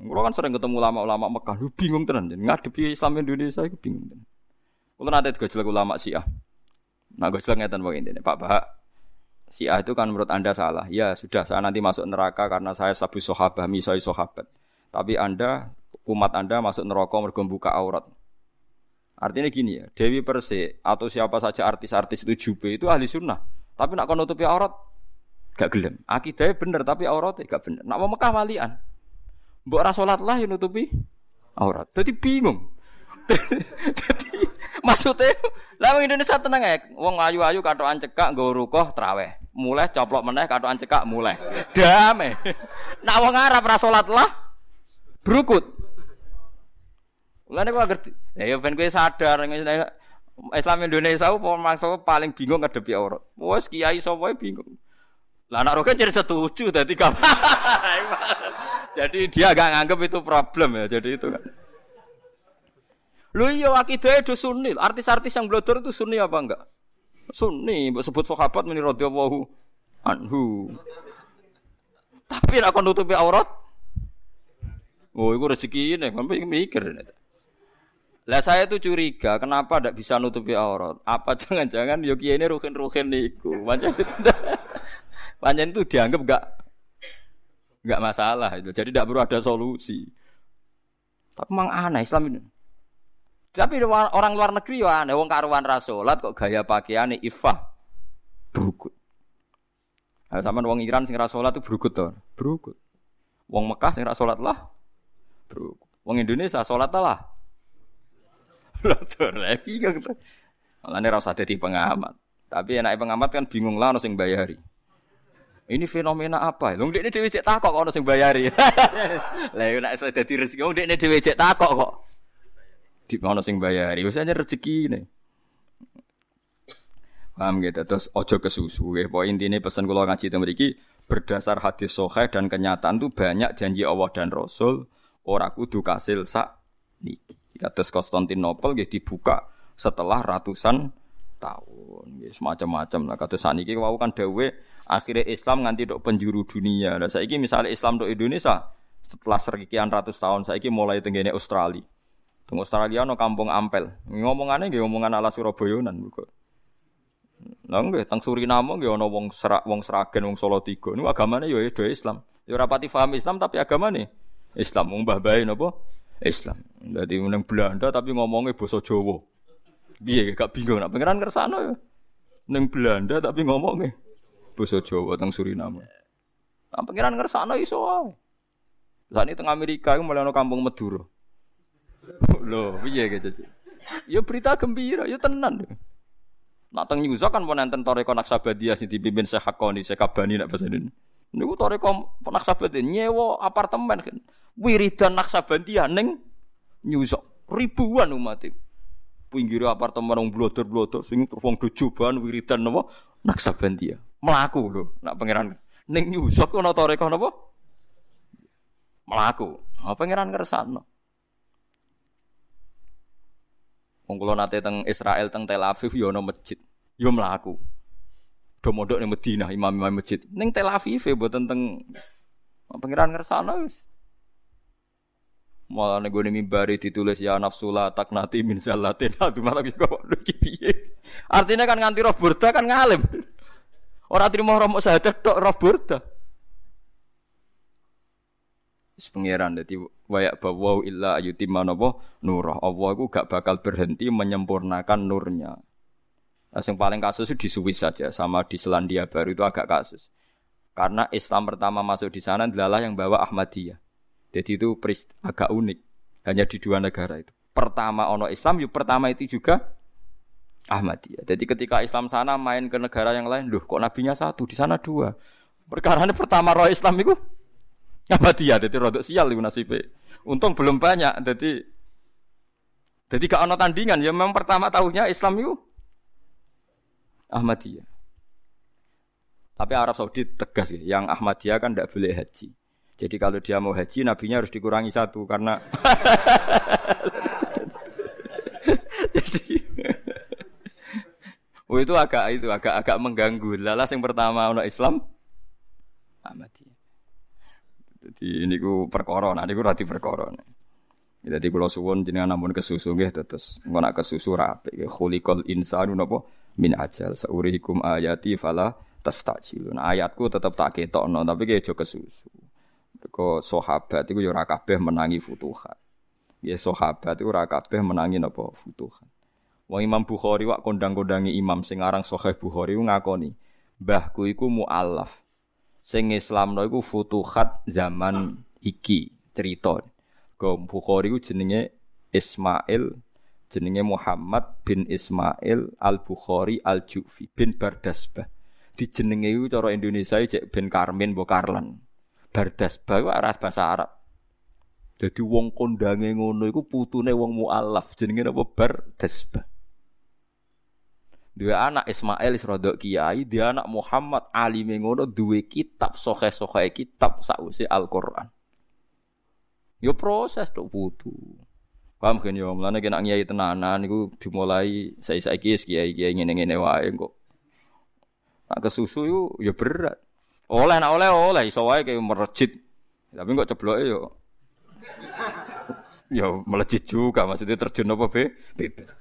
Kulo kan sering ketemu ulama-ulama Mekah, lu bingung tenan ngadepi Islam Indonesia itu bingung tenan. Kulo nate digojlok ulama Syiah. Nah, gojlok ngeten pokoke intine, Pak Bahak. Syiah itu kan menurut Anda salah. Ya, sudah saya nanti masuk neraka karena saya sabu sahabat, misai sahabat. Tapi Anda umat Anda masuk neraka mergo buka aurat. Artinya gini ya, Dewi Persik atau siapa saja artis-artis itu jube itu ahli sunnah. Tapi nak nutupi aurat gak gelem. Akidahnya bener tapi auratnya gak bener. Nak mau Mekah walian. Mbok ora yang nutupi aurat. Jadi bingung. Jadi maksudnya lah Indonesia tenang ya. Wong ayu-ayu katokan cekak nggo rukoh traweh. Mulai coplok meneh katokan cekak mulai. Damai. Nak wong Arab ora salat lah berukut. Mulane kok ngerti. Ya ya ben kowe sadar Islam Indonesia ku paling bingung ngadepi aurat. Wes kiai sapa bingung. Lah anak rokan jadi setuju kamu. jadi dia agak nganggep itu problem ya. Jadi itu kan. Lu iya akidah itu sunni. Artis-artis yang blodor itu sunni apa enggak? Sunni. Sebut sahabat meni radhiyallahu anhu. Tapi nak nutupi aurat. Oh, itu rezeki ini. Sampai mikir. Lah saya tuh curiga, kenapa tidak bisa nutupi aurat? Apa jangan-jangan yogi ini ruhin-ruhin niku? Macam itu. Panjang itu dianggap enggak enggak masalah itu. Jadi tidak perlu ada solusi. Tapi memang aneh Islam ini. Tapi orang luar negeri ya aneh. Wong karuan rasulat kok gaya pakaiannya ifah berukut. Nah, sama wong Iran sing rasulat itu berukut tuh. Berukut. Wong Mekah sing rasulat lah berukut. Wong Indonesia sholat lah. Lotor lagi kan. Malah ini rasa jadi pengamat. Tapi enak pengamat kan bingung lah sing bayari. Ini fenomena apa? Lho ndekne dhewe cek takok kok ono sing bayari. Lah nek iso dadi rezeki wong ndekne dhewe cek takok kok. Di ono sing bayari. Wis rezeki ini. Paham gitu. Terus ojo kesusu. Ya. Poin intinya pesan kula ngaji mriki berdasar hadis sahih dan kenyataan tuh banyak janji Allah dan Rasul ora kudu kasil sak niki. Kados Konstantinopel nggih dibuka setelah ratusan tahun. Nggih semacam-macam lah. Kados saniki wau kan dawuh Akhirnya Islam nganti dok penjuru dunia. Nah, saya misalnya Islam dok Indonesia setelah sekian ratus tahun saya mulai tenggene Australia. Teng Australia no kampung Ampel. Ngomongannya gak ngomongan ala Surabayanan bukan. Lah nggih teng Suriname nggih ana wong serak wong Seragen wong Solo Tiga. Niku agamane ya do Islam. Ya ora pati paham Islam tapi agamane Islam. Wong mbah bae napa? Islam. Dadi meneng Belanda tapi ngomongnya basa Jawa. Piye gak bingung nak pangeran kersane ya. Ning Belanda tapi ngomongnya basa Jawa teng Suriname. Nah, pangeran ngersakno iso wae. Lah teng Amerika iku mulai ana kampung Madura. Lho, piye gitu. Ya berita gembira, ya tenan. Nak teng Nyuza kan pun enten toreko Naksabadiyah sing dipimpin Syekh Hakoni, Syekh Kabani nak bahasa ini. Niku toreko Naksabadiyah nyewa apartemen kan. Wiridan Naksabadiyah ning Nyuza. Ribuan umat itu. Pinggir apartemen wong blotor-blotor sing wong dojoban wiridan napa Naksabandiyah melaku lho nak pangeran ning nyusok ana toreko napa melaku apa pangeran ngersakno wong kula nate teng Israel teng Tel Aviv yo ana masjid. Yo melaku do mondok ning Madinah imam-imam masjid. Ning Tel Aviv e mboten teng pangeran ngersakno wis. Malah nego nih mimbari ditulis ya nafsula tak nati min zalatin. Aduh malah kok artinya kan nganti roh burda kan ngalim Orang terima romo syahadat tok roh burda. Pangeran dadi wayak bawa illa ayutimma napa nurah. Allah iku gak bakal berhenti menyempurnakan nurnya. Nah, yang paling kasus itu di Swiss saja, sama di Selandia Baru itu agak kasus. Karena Islam pertama masuk di sana adalah yang bawa Ahmadiyah. Jadi itu agak unik, hanya di dua negara itu. Pertama ono Islam, yuk pertama itu juga Ahmadiyah. Jadi ketika Islam sana main ke negara yang lain, loh kok nabinya satu, di sana dua. Perkara ini pertama roh Islam itu Ahmadiyah, jadi rodok sial itu nasibnya. Untung belum banyak, jadi jadi gak ono tandingan, ya memang pertama tahunya Islam itu Ahmadiyah. Tapi Arab Saudi tegas ya, yang Ahmadiyah kan tidak boleh haji. Jadi kalau dia mau haji, nabinya harus dikurangi satu karena jadi Oh itu agak itu agak agak mengganggu. Lalas yang pertama untuk Islam amati. Jadi ini ku perkara, nah niku rati perkara. Jadi kalau suwon jenengan namun kesusu nggih terus engko nak kesusu rapi nggih insanu napa min ajal saurihikum ayati fala tastajilun. Ayatku tetap tak ketokno tapi ge aja kesusu. Kok sahabat iku ya ora kabeh menangi futuhat. Ya sahabat iku ora kabeh menangi napa futuhat. Wong Imam Bukhari wak kondang-kondangi imam sing aran Sahih Bukhari ngakoni, mbahku iku mualaf. Sing Islamno iku futuhat zaman iki cerita. Go Bukhari iku jenenge Ismail jenenge Muhammad bin Ismail Al Bukhari Al Jufi bin Bardasbah. Dijenenge iku cara Indonesia cek bin Karmin mbok Karlan. Bardasbah iku aras bahasa Arab. Jadi wong kondange ngono iku putune wong mualaf jenenge apa bar desbah. Dua anak Ismail rodok kiai, dia anak Muhammad Ali ngono dua kitab sohe-sohe kitab sausi Al-Qur'an. Yo proses tuh putu. Paham kan yo, mulane kena kiai tenanan niku dimulai saya-saiki kiai-kiai ngene-ngene wae kok. Nak kesusu yo yo berat. Oleh nak oleh oleh iso wae kayak merejit. Tapi kok cebloke yo. Yo melejit juga maksudnya terjun apa be? Bebas.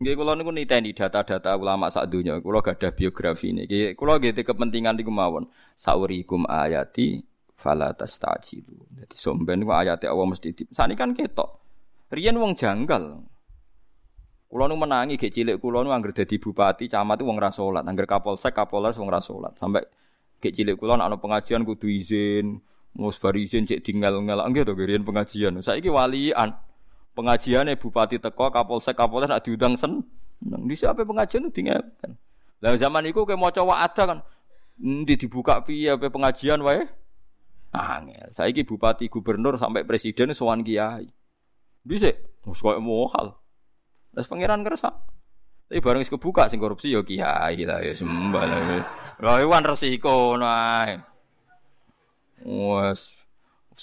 Nggih kula niku niteni data-data ulama sak donya. Kula gadah biografi. Nggih kula nggih kepentingan niku mawon. Saurikum ayati fala tastajilu. Dadi somben niku ayate Allah mesti di. Sani kan ketok. Riyen wong janggal. Kula nu menangi gek cilik kula nu anggere dadi bupati, camat wong ra salat, anggere kapolsek, kapolres wong ra salat. Sampai gek cilik kula ana pengajian kudu izin, mus izin cek tinggal ngelak nggih to riyen pengajian. Saiki walian pengajiannya bupati teko kapolsek kapolres nak diundang sen. Nang di siapa pengajian itu kan lah zaman itu kayak mau coba ada kan. Di dibuka piye apa pengajian wae? Angel. Saiki bupati gubernur sampai presiden sowan kiai. Bisa wis koyo mohal. Terus pangeran kerasa tapi bareng kebuka sing korupsi ya kiai lah ya sembah lah. Iwan resiko nae wes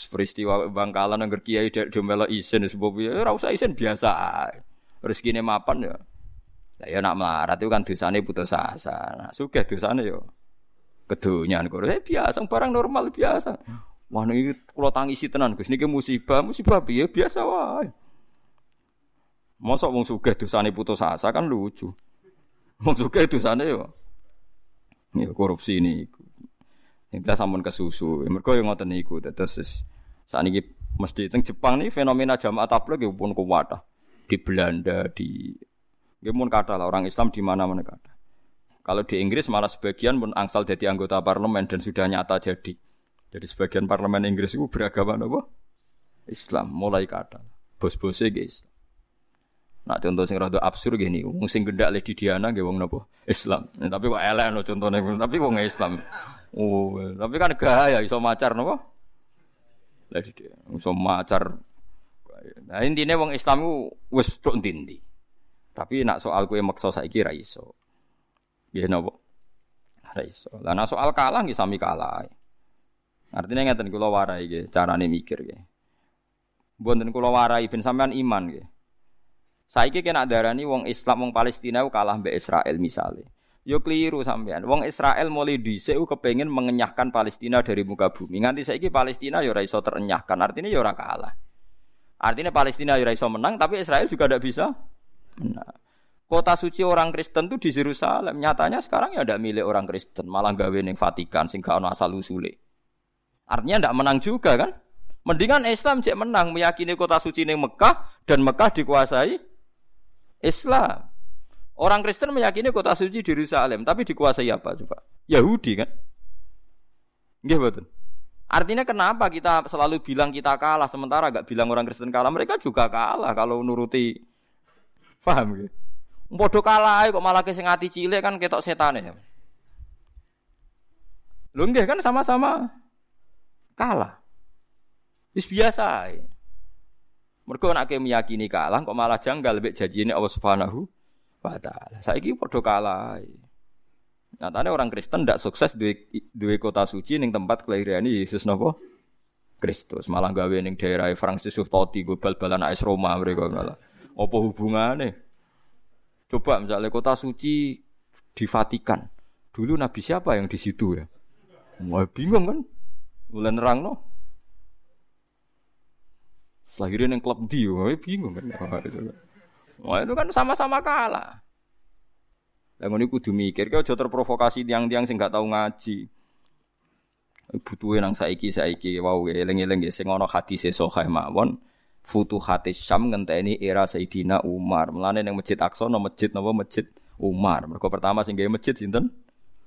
peristiwa Bangkalan yang kiai dek domelo isin sebab ya ora usah isin biasa. Rezekine mapan ya. Lah ya nak melarat itu kan dosane putus asa. Nah, sugih dosane yo kedonyan kok. Eh, biasa barang normal biasa. Wah niki kula tangisi tenan Gus niki musibah, musibah piye biasa wae. Mosok wong sugih dosane putus asa kan lucu. Wong sugih dosane yo ya korupsi niku. Kita sampun kesusu. Mereka yang ngotot niku terus saat ini mesti teng Jepang nih fenomena jamaah tabligh ya pun kuat di Belanda di ya pun kata lah orang Islam di mana-mana kata. Kalau di Inggris malah sebagian pun angsal jadi anggota parlemen dan sudah nyata jadi. Jadi sebagian parlemen Inggris itu beragama apa? Islam mulai kata. Bos-bosnya guys. Nah contoh sing rada absurd gini, wong sing gendak Lady Diana nggih wong napa? Islam. Nah, tapi kok elek no contohnya, tapi wong Islam. Oh, tapi kan gaya iso macar napa? Lagi dia iso macar. Nah intinya wong Islam ku wis tok ndi Tapi nak soal kue maksa saiki ra iso. Nggih napa? Ra iso. Lah nak soal kalah nggih sami kalah. Artinya ngeten kula warai nggih carane mikir nggih. Mboten kula warai ben sampean iman nggih. Saiki kena darani wong Islam wong Palestina kalah mbek Israel misalnya. Yo keliru sampean. Wong Israel mulai dhisik kepengin mengenyahkan Palestina dari muka bumi. Nganti saiki Palestina yo ora terenyahkan. Artinya yo ora kalah. Artinya Palestina yo ora menang tapi Israel juga tidak bisa menang. Kota suci orang Kristen tuh di Yerusalem. Nyatanya sekarang ya ada milik orang Kristen, malah gawe ning Vatikan sing gak asal usule. Artinya ndak menang juga kan? Mendingan Islam cek menang meyakini kota suci ning Mekah dan Mekah dikuasai Islam. Orang Kristen meyakini kota suci di Yerusalem, tapi dikuasai apa coba? Yahudi kan? Nggih betul. Artinya kenapa kita selalu bilang kita kalah sementara gak bilang orang Kristen kalah? Mereka juga kalah kalau nuruti paham gitu. Bodoh kalah kok malah sing ati cilik kan ketok setan ya. Lho nggih kan sama-sama kalah. Wis biasa. Mereka nak meyakini kalah kok malah janggal lebih janjine Allah Subhanahu wa taala. Saiki padha kalah. Nyatane orang Kristen ndak sukses duwe kota suci ning tempat kelahiran Yesus napa? Kristus malah gawe ning daerah Frankfurt Totti go bal-balan AS Roma mereka malah. Apa hubungane? Coba misalnya kota suci di Vatikan. Dulu nabi siapa yang di situ ya? Wah bingung kan? Mulai nerang no. Lahirin yang klub dia, bingung kan? Wah itu kan sama-sama kalah. Lah ngono kudu mikir, kau aja terprovokasi tiang-tiang sing gak tau ngaji. Butuhe nang saiki-saiki wow eling-eling sing ana hadise sahih mawon. Futuhati Syam ngenteni era Sayyidina Umar. Mulane ning Masjid Aqsa no masjid napa masjid Umar. Mergo pertama sing gawe masjid sinten?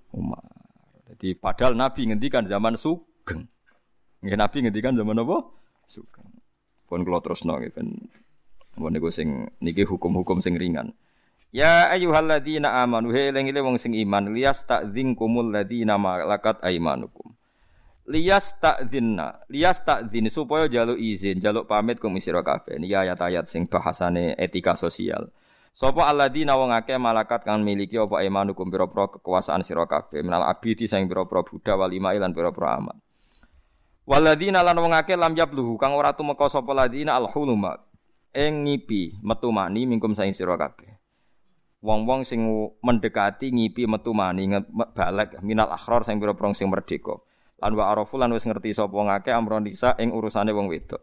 Umar. Jadi padahal Nabi ngendikan zaman Sugeng. Nggih Nabi ngendikan zaman apa? Sugeng. Pun kula nggih ben Mun niku sing niki hukum-hukum sing ringan. Ya ayyuhalladzina amanu he eling wong sing iman liyas ta'dzinkumul ladzina malakat aimanukum. Lias takzinna, lias takzin supaya jaluk izin, jaluk pamit kum sira kabeh. Niki ayat-ayat sing bahasane etika sosial. Sapa alladzina wong akeh malakat kang miliki apa imanukum pira-pira kekuasaan sira kabeh minal abidi sing pira-pira budak wal imai lan pira-pira amat. Waladina lan wong akeh lam yabluhu kang ora tumeka sapa ladina alhuluma ing ngipi metu mani mingkum saing sira kabeh. Wong-wong sing mendekati ngipi metu mani balik minal akhror sing pira-pira sing merdeka. Lan wa arafu lan wis ngerti sapa ngake amron disa ing urusane wong wedok.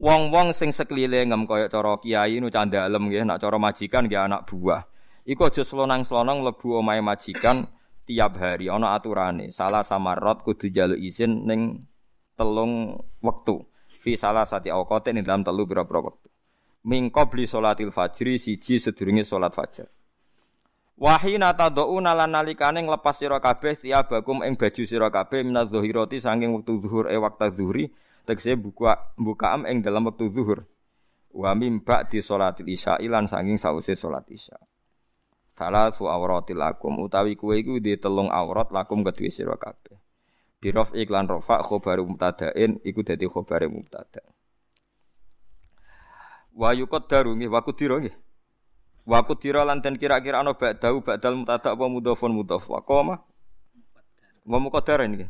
Wong-wong sing sekelilingem kaya cara kiai nu candalem nggih, nak cara majikan nggih anak buah. Iku aja slonang-slonong mlebu omahe majikan tiap hari ana aturane. Salah samarot kudu jaluk izin ning telung wektu. Fi salah sati awqatin ing dalam telu pira-pira wektu. Mingko beli salatil fajri siji sedurunge salat fajar. Wahina tad'una lan nalikane nglepas sira kabeh tiabakum ing baju sira kabeh minaz zahirati saking wektu zuhur e waktu zuhri tegese buka bukaam ing dalam wektu zuhur. Wa mim ba'di sholatil isya lan saking sause salat isya. Salah su auratil lakum utawi kuwe iku di telung aurat lakum kedue sira kabeh. Birof iklan rofa khobaru mubtada'in iku dadi khobare mubtada. Wa yuqaddaru nggih wa kudira nggih. Wa kudira lan den kira-kira ana ba'dau ba'dal mutada apa mudhafun mudhaf wa qoma. Wa muqaddarin nggih.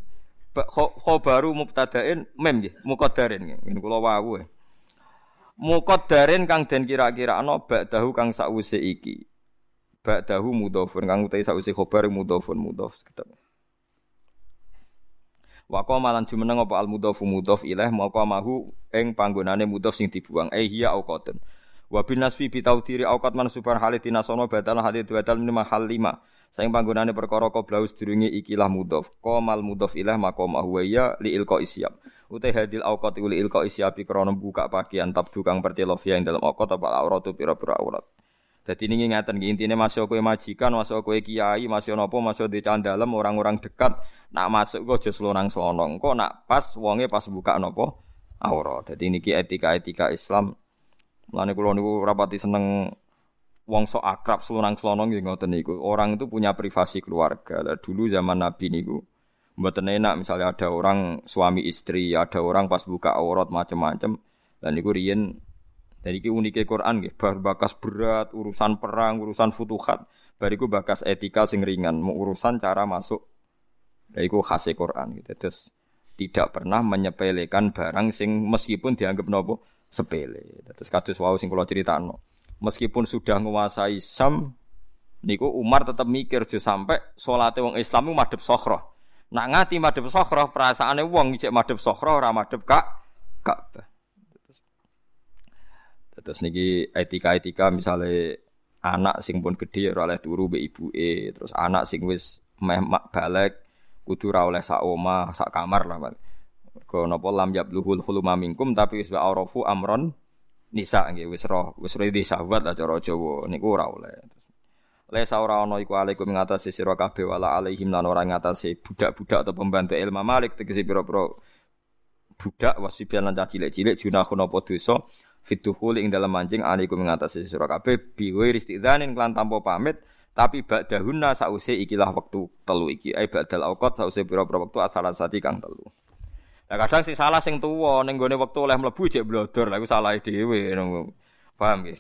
Khobaru mubtada'in mem nggih, muqaddarin nggih. Ngene kula wau. E. Muqaddarin kang den kira-kira ana ba'dahu kang sakwise iki. Ba'dahu mudhafun kang utahe sakwise khobar mudhafun mudhaf ketemu. Wa qoma lan jumeneng apa al mudhafu mudhaf ilaih maka mahu ing panggonane mudhaf sing dibuang. Eh hiya auqatun. Wa bin nasfi bi taudiri auqat mansuban halidina sono badal halid badal min mahal lima. Saing panggonane perkara qoblau sedurunge ikilah mudhof. Qamal mudhof ilah maqam huwa ya li ilqa isyab. Utai hadil auqat li ilqa isyab krana buka pakaian tabdu kang pertelofia ing dalam auqat apa auratu pira-pira aurat. Dadi ini ngeten iki intine masuk kowe majikan, masuk kowe kiai, masuk napa, masuk di candalem orang-orang dekat, nak masuk kok aja slonang slonong. Kok nak pas wonge pas buka napa aurat. Dadi niki etika-etika Islam Mulane kula niku rapati seneng wong sok akrab selunang selonong nggih ngoten niku. Orang itu punya privasi keluarga. Dulu zaman Nabi niku mboten enak misalnya ada orang suami istri, ada orang pas buka aurat macam-macam. Dan niku riyen dan iki unike Quran nggih, bakas berat, urusan perang, urusan futuhat, bariku bakas etika sing ringan, mau urusan cara masuk. Lah iku khas Quran gitu. Terus tidak pernah menyepelekan barang sing meskipun dianggap nopo sepele. Terus kados wau sing kula critakno. Meskipun sudah menguasai Sam niku Umar tetap mikir jo sampai salate wong Islam madhep Sokhroh. Nak ngati madhep Sokhroh perasaane wong cek madhep Sokhroh ora Kak Ka'bah. Terus niki etika-etika misalnya anak sing pun gede ora oleh turu mbek ibuke, terus anak sing wis meh balik kudu ora oleh sak omah, sak kamar lah. Mergo napa lam yabluhul huluma minkum tapi wis arafu amron nisa nggih wis roh wis di sahabat lah cara Jawa niku ora oleh. Le ora ana iku alaikum ngatasi sira kabeh wala alaihim lan ora ngatasi budak-budak atau pembantu ilmu malik tegese pira-pira budak wasibian lan cilik-cilik junahun apa dosa fituhul ing dalam mancing alaikum ngatasi sira kabeh biwe istidzanin klan tanpa pamit tapi ba'dahunna sause ikilah wektu telu iki ai ba'dal auqat sause pira-pira wektu asalasati kang telu Nah kadang sing salah sing tuwa ning gone wektu oleh mlebu jek blodor lha iku salah dhewe Paham nggih?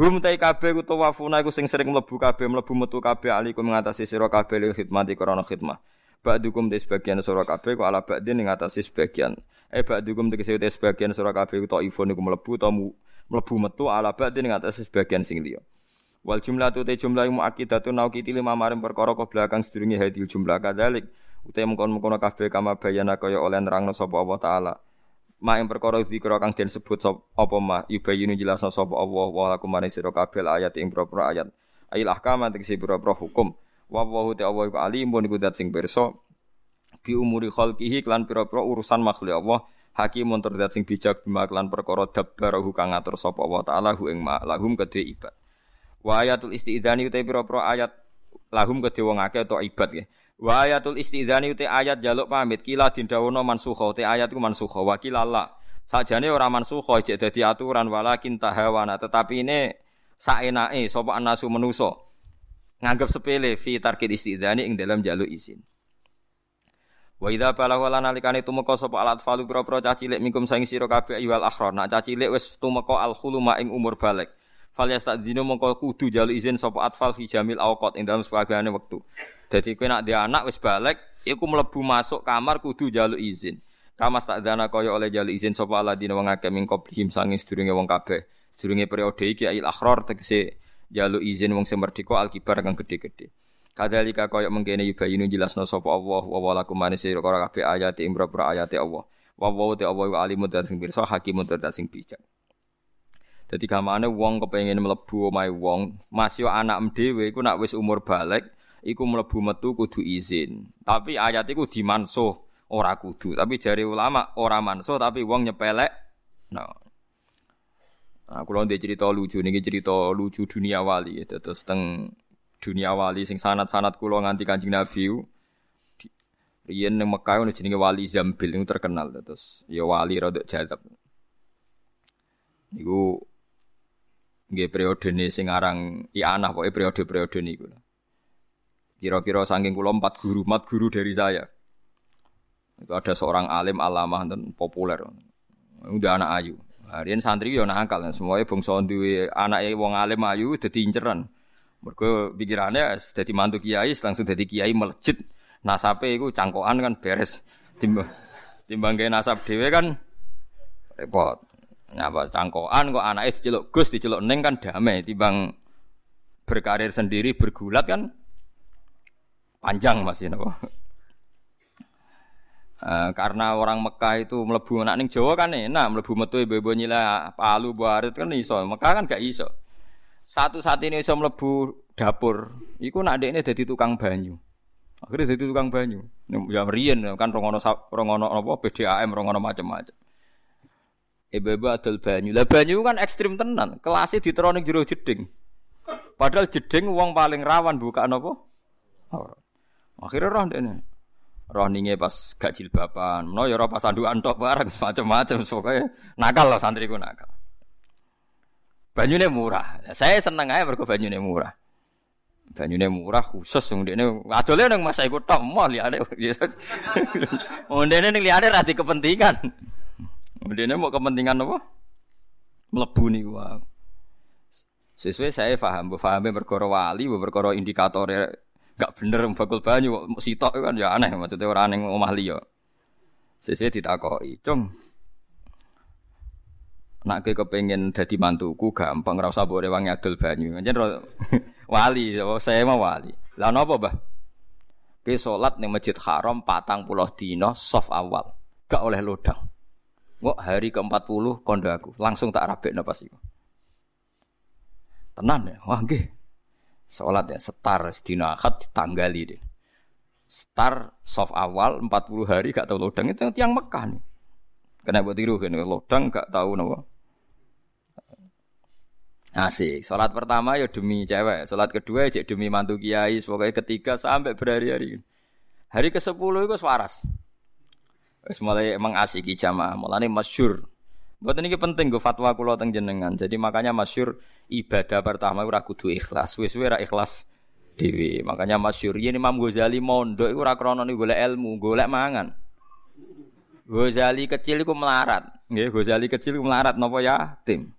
Hum tai kabeh ku tawafuna iku sing sering mlebu kabeh mlebu metu kabeh alikum ngatasi sira kabeh li khidmati krana khidmah. Ba'dukum te sebagian sira kabeh ku ala ba'din ngatasi sebagian. Eh ba'dukum tegese te sebagian sira kabeh ku taifun iku mlebu ta mlebu metu ala ba'din ngatasi sebagian sing liya. Wal jumlah tu te jumlah muakkidatun nauqiti lima maring perkara kok belakang sedurunge hadil jumlah kadalik Utai mengkon-mengkon kabeh kama bayana kaya oleh nerangno sapa Allah taala. Ma ing perkara zikra kang den sebut apa ma yubayinu jelasno sapa Allah wa lakum maring sira kabeh ayat ing ayat. Ail ahkam tegese propro hukum. Wa wa ta Allah iku alimun iku dat sing pirsa bi umuri khalqihi klan pira-pira urusan makhluk Allah hakimun tur sing bijak bima klan perkara dabbarahu kang ngatur sapa Allah taala hu ing lahum kedhe ibad. Wa ayatul istidzani utai pira-pira ayat lahum kedhe wong akeh atau ibad ya. Wa ayatul istidhani uti ayat jaluk pamit kila dindawono mansukha uti ayat ku mansukha wa kilala. Sajane ora mansukha jek dadi aturan walakin tahawana tetapi ini saenake sapa anasu menuso nganggep sepele fi tarkit istidhani ing dalam jaluk izin. Wa idza balagha lan nalikane tumeka sapa alat falu pira-pira cah cilik mingkum saing sira kabeh ayyuhal akhrar. Nak cah cilik wis tumeka al khuluma ing umur balik. Fal yastadzinu mongko kudu jalu izin sapa atfal fi jamil awqat ing dalam sebagaiane wektu. Dadi kowe nak dia anak wis balik iku mlebu masuk kamar kudu jalu izin. Kama tak dana kaya oleh jalu izin sapa aladina wong akeh ming qablihim sange sedurunge wong kabeh. Sedurunge periode iki ayil akhrar tegese jalu izin wong sing merdeka alkibar kang gedhe-gedhe. Kadzalika kaya mengkene yubayinu jelasno sapa Allah wa walakum manis sira kabeh ayat ing boro ayate Allah. Wa wa te Allah wa alimu dan sing pirsa hakimun dan bijak. Dadi gamane wong kepengin mlebu omahe wong, masih anak dhewe iku nak wis umur balik, iku mlebu metu kudu izin. Tapi ayat iku dimansuh ora kudu. Tapi jari ulama ora mansuh tapi wong nyepelek. Nah. Nah, kula ndek cerita lucu niki cerita lucu dunia wali. Terus teng dunia wali sing sanat-sanat kula nganti Kanjeng Nabi riyen ning Mekah ono jenenge wali Zambil niku terkenal terus ya wali rada jadab. Niku nggih periodene sing aran Ianah pokoke periode-periode niku. Kira-kira saking kula empat guru, empat guru dari saya. Itu ada seorang alim alamah dan populer. Udah anak ayu. Harian santri yo nakal, semuanya bangsa duwe anake wong alim ayu dadi inceran. Mergo pikirannya dadi mantu kiai langsung dadi kiai melejit. Nasabe iku cangkokan kan beres. Timbang timbang gawe nasab dhewe kan repot. Nyapa cangkokan kok anake diceluk Gus diceluk Neng kan damai timbang berkarir sendiri bergulat kan panjang masih napa. Uh, karena orang Mekah itu melebu anak Jawa kan enak melebu metu ibu-ibu nyila palu buarit kan iso Mekah kan gak iso satu saat ini iso mlebu dapur, iku nak dekne dadi tukang banyu. Akhirnya dadi tukang banyu. Ya riyen kan rongono rongono apa PDAM rongono macam-macam. Ibu-ibu adol banyu. Lah banyu kan ekstrim tenan. Kelasnya diteroni jero jeding. Padahal jeding wong paling rawan buka apa? Akhirnya roh dekne. Roh ninge pas gak jilbaban, no ya roh pas andukan tok bareng macam-macam pokoknya nakal lah santriku nakal. Banyune murah. Saya seneng aja mergo banyune murah. Banyune murah khusus wong dekne adole nang masa iku tok mau liyane. Ondene ning liyane ra kepentingan. Ondene mau kepentingan apa? Mlebu niku wae. Sesuai saya paham, bu paham perkara wali, bu indikatornya gak bener bakul banyu, sitok kan ya aneh maksudnya orang yang omah liya. Sesuai ditakoki, cung Nak ke kepengen dadi mantuku gampang ora usah mbok rewangi adol banyu. Anjen wali, saya mau wali. Lah napa, Mbah? Ke salat ning Masjid Haram patang puluh dino soft awal. Gak oleh lodang. Kok hari ke-40 kondo aku, langsung tak rabekno pas iku. Tenan ya, wah nggih. Salat ya setar sedina akad ditanggali deh. Star soft awal 40 hari gak tau lodang itu tiang Mekah nih. Kena buat tiru kan lodang gak tahu nawa. Asik. Salat pertama ya demi cewek, salat kedua ya demi mantu kiai, pokoknya ketiga sampai berhari-hari. Hari ke sepuluh itu waras. Wis mulai emang asik jamaah, mulane masyur. Buat ini penting gue fatwa kulo teng jenengan. Jadi makanya masyur ibadah pertama gue kudu ikhlas. Wis ora ikhlas dewi. Makanya masyur ini Imam Ghazali mondok iku ora krana golek ilmu, golek mangan. Ghazali kecil iku melarat. Ghazali kecil iku melarat napa ya? Tim.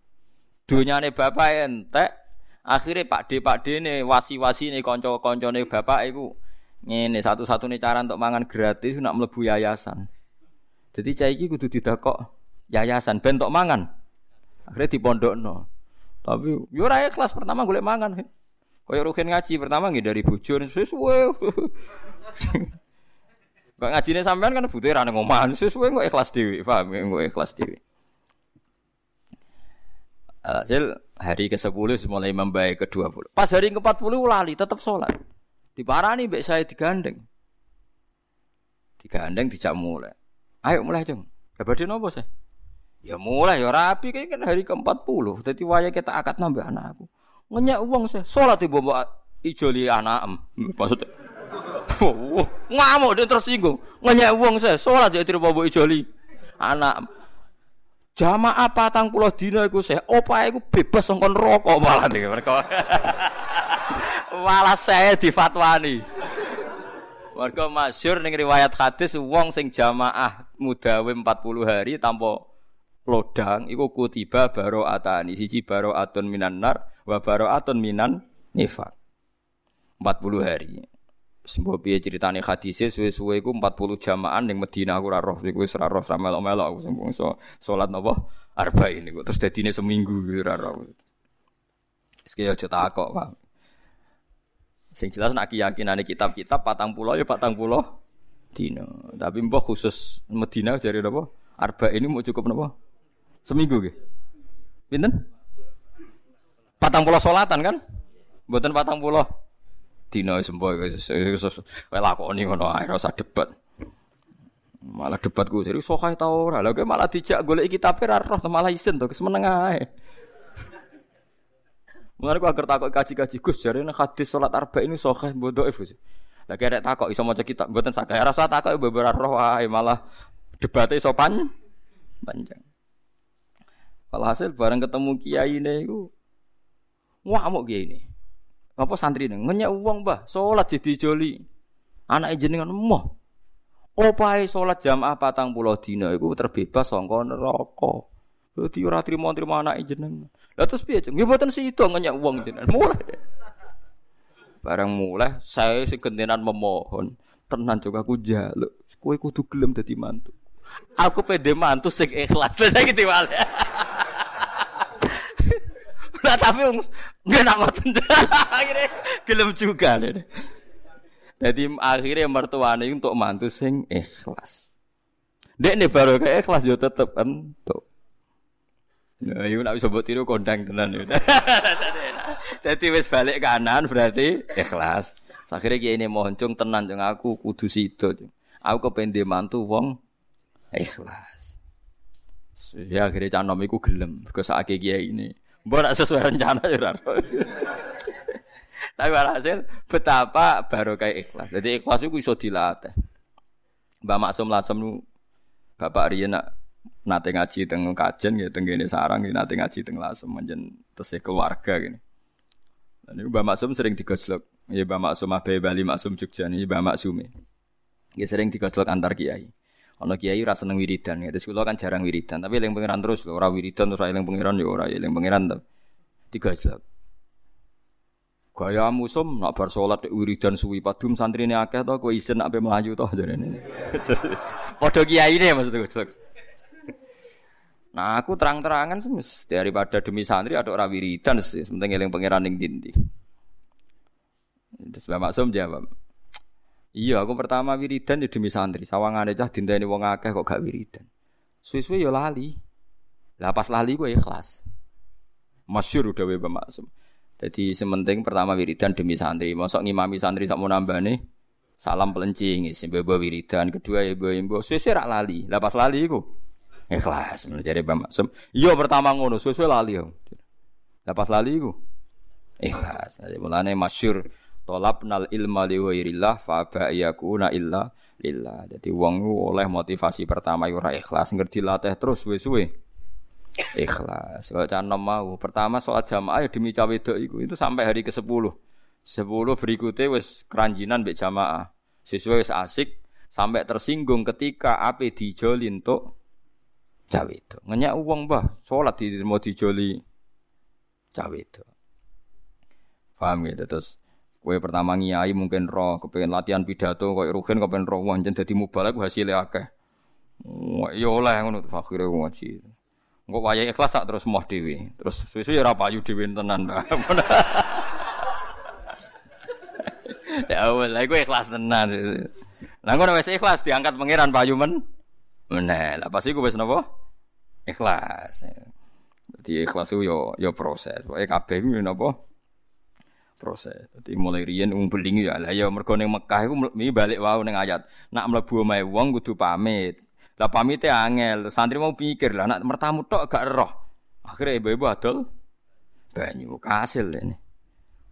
Dunyane bapak entek, akhirnya Pak D Pak D ne wasi-wasi ne konco-konco ne bapak iku ngene satu-satunya cara untuk mangan gratis nak mlebu yayasan. Jadi cai iki kudu didakok yayasan ben tok mangan. Akhirnya dipondokno. Tapi yo ora kelas pertama golek mangan. Kaya rugen ngaji pertama nggih dari bujur sesuai. Kok ngajine sampean kan butuh ra nang omah sesuai kok ikhlas dhewe, paham kok ikhlas dhewe. Hasil hari ke-10 mulai membaik ke-20. Pas hari ke-40 lali tetap sholat. Diparani mbek saya digandeng. Digandeng dijak mulai. Ayo mulai, Jeng. Ya badhe nopo sih? Ya mulai ya rapi kan hari ke-40. Dadi waya kita akad nambah anak aku. Ngenyak uang sih. Sholat ibu mbok ijoli anak. Maksudnya ngamuk dia tersinggung. Ngenyak uang sih. Sholat ya tidak bawa ijoli anak Jamaah patang puluh dina iku saya, opa iku bebas sangkon rokok malah nih mereka. malah saya difatwani. Warga masyur ning riwayat hadis wong sing jamaah mudawim 40 hari tanpa lodang iku kutiba baro atani siji baro atun minan nar wa baro atun minan nifak 40 hari Sembo piye ceritane hadise suwe-suwe iku 40 jamaah ning Madinah aku ora roh iku wis ora roh sama melok-melok aku sing so, salat napa arba'in niku terus dadine seminggu ora roh. Sik aja takok, Pak. Sing jelas nak keyakinane kitab-kitab patang pulau ya patang pulau dino. Tapi mbah khusus Medina jari napa? Arba ini mau cukup napa? Seminggu nggih. Pinten? Patang pulau solatan kan? Mboten patang pulau dina sembo kowe lakoni ngono ae rasa debat. Malah debatku jadi sokai tau ora. Lah malah dijak golek kitab ra roh malah isin to keseneng ae. Mulane aku agar takok kaji-kaji Gus jarene hadis salat arba ini sokai bodoh Gus. Lah kira takok iso maca kitab mboten saged ora usah takok beberapa roh wae malah debatnya iso pan panjang. Walhasil bareng ketemu kiai ini iku ngamuk kiai ini apa santri ini? Ngenyak uang bah sholat jadi joli. Anak jenengan moh. Opae sholat jamaah patang pulau dino itu terbebas songko neraka. Jadi ora trimo trimo anak jenengan. Lah terus piye cung nggih sih itu ngenyak uang jenengan. Mulai. Barang mulai saya si gentenan memohon tenan juga aku jaluk kue kudu gelem dadi mantu. Aku pede mantu sing ikhlas. Lah gitu Nah tapi nggak nak ngoten. akhirnya gelem juga deh. Jadi akhirnya mertuane untuk mantu sing ikhlas. Dek nih baru kayak ikhlas yo tetep entuk. Nah, iku nak bisa buat tiru kondang tenan yo. Jadi wis balik kanan berarti ikhlas. Akhirnya kiai ini mohon cung tenan cung aku kudu sido. Aku kepengen mantu wong ikhlas. Ya akhirnya canom iku gelem. Mergo sakake kiai ini. Mbok sesuai rencana ya. Tapi hasil betapa baru kayak ikhlas. Jadi ikhlas itu bisa dilatih. Mbak Maksum Lasem nu Bapak Rian nak nate ngaji teng kajen gitu teng gini sarang gitu nate ngaji teng Lasem menjen tesih keluarga gini. Dan ini Mbak Maksum sering digojlok. Ya Mbak Maksum Abai Bali Maksum Jogja ini Mbak Maksum Ya sering digojlok antar kiai. Ono kiai rasa seneng wiridan ya. Terus kula kan jarang wiridan, tapi eling pangeran terus lho, ora wiridan terus eling pangeran ya ora eling pangeran tiga jelek. Gaya musum nak bar salat wiridan suwi padum santrine akeh to kowe isin nak melayu to jarene. Padha kiai ne maksudku. Nah aku terang-terangan semis daripada demi santri ada orang wiridan sih, penting eling pangeran ning dinti. Terus Mbak Maksum jawab, Iya, aku pertama wiridan ya demi santri. Sawangane cah dinteni wong akeh kok gak wiridan. Suwe-suwe ya lali. Lah pas lali gue ikhlas. Masyur udah wae Maksum. Jadi sementing pertama wiridan demi santri. Mosok ngimami santri sak mau nambane salam pelencing isi wiridan. Kedua ya bawa imbo. Suwe-suwe rak lali. Lah pas lali iku ikhlas. Jadi Mbak Maksum. Iya pertama ngono, suwe-suwe lali. Lah pas lali iku ikhlas. Mulane masyur nal ilma li ghairillah fa ba yakuna illa lillah. Jadi wong oleh motivasi pertama ora ikhlas ngerti latih terus suwe-suwe. Ikhlas. Kalau cara mau pertama soal jamaah ya demi cawe itu itu sampai hari ke-10. 10 berikutnya wis keranjinan mbek jamaah. Sesuai wis asik sampai tersinggung ketika ape dijoli untuk cawe itu. Ngenyak uang bah, sholat di mau dijoli cawe itu. Paham gitu terus Kue pertama ngiyai mungkin roh, kepengen latihan pidato, kue rugen kepengen roh, wajan jadi mubalak hasilnya akeh. Iya oleh ngono akhirnya ngaji. Engko wayahe ikhlas tak terus moh dhewe. Terus susu ya ora payu dhewe tenan. ya Allah, iku ikhlas tenan. Lah ngono wis ikhlas diangkat pangeran payu men. Meneh, lah pas iku wis napa? Ikhlas. Jadi ikhlas itu yo yo proses. Pokoke kabeh kuwi napa? Proses. Jadi mulai riyen wong beling ya lah ya mergo ning Mekah iku balik wau ning ayat. Nak mlebu omahe wong kudu pamit. Lah pamite angel, santri mau pikir lah nak mertamu tok gak roh. Akhirnya ibu-ibu adol banyu kasil ini.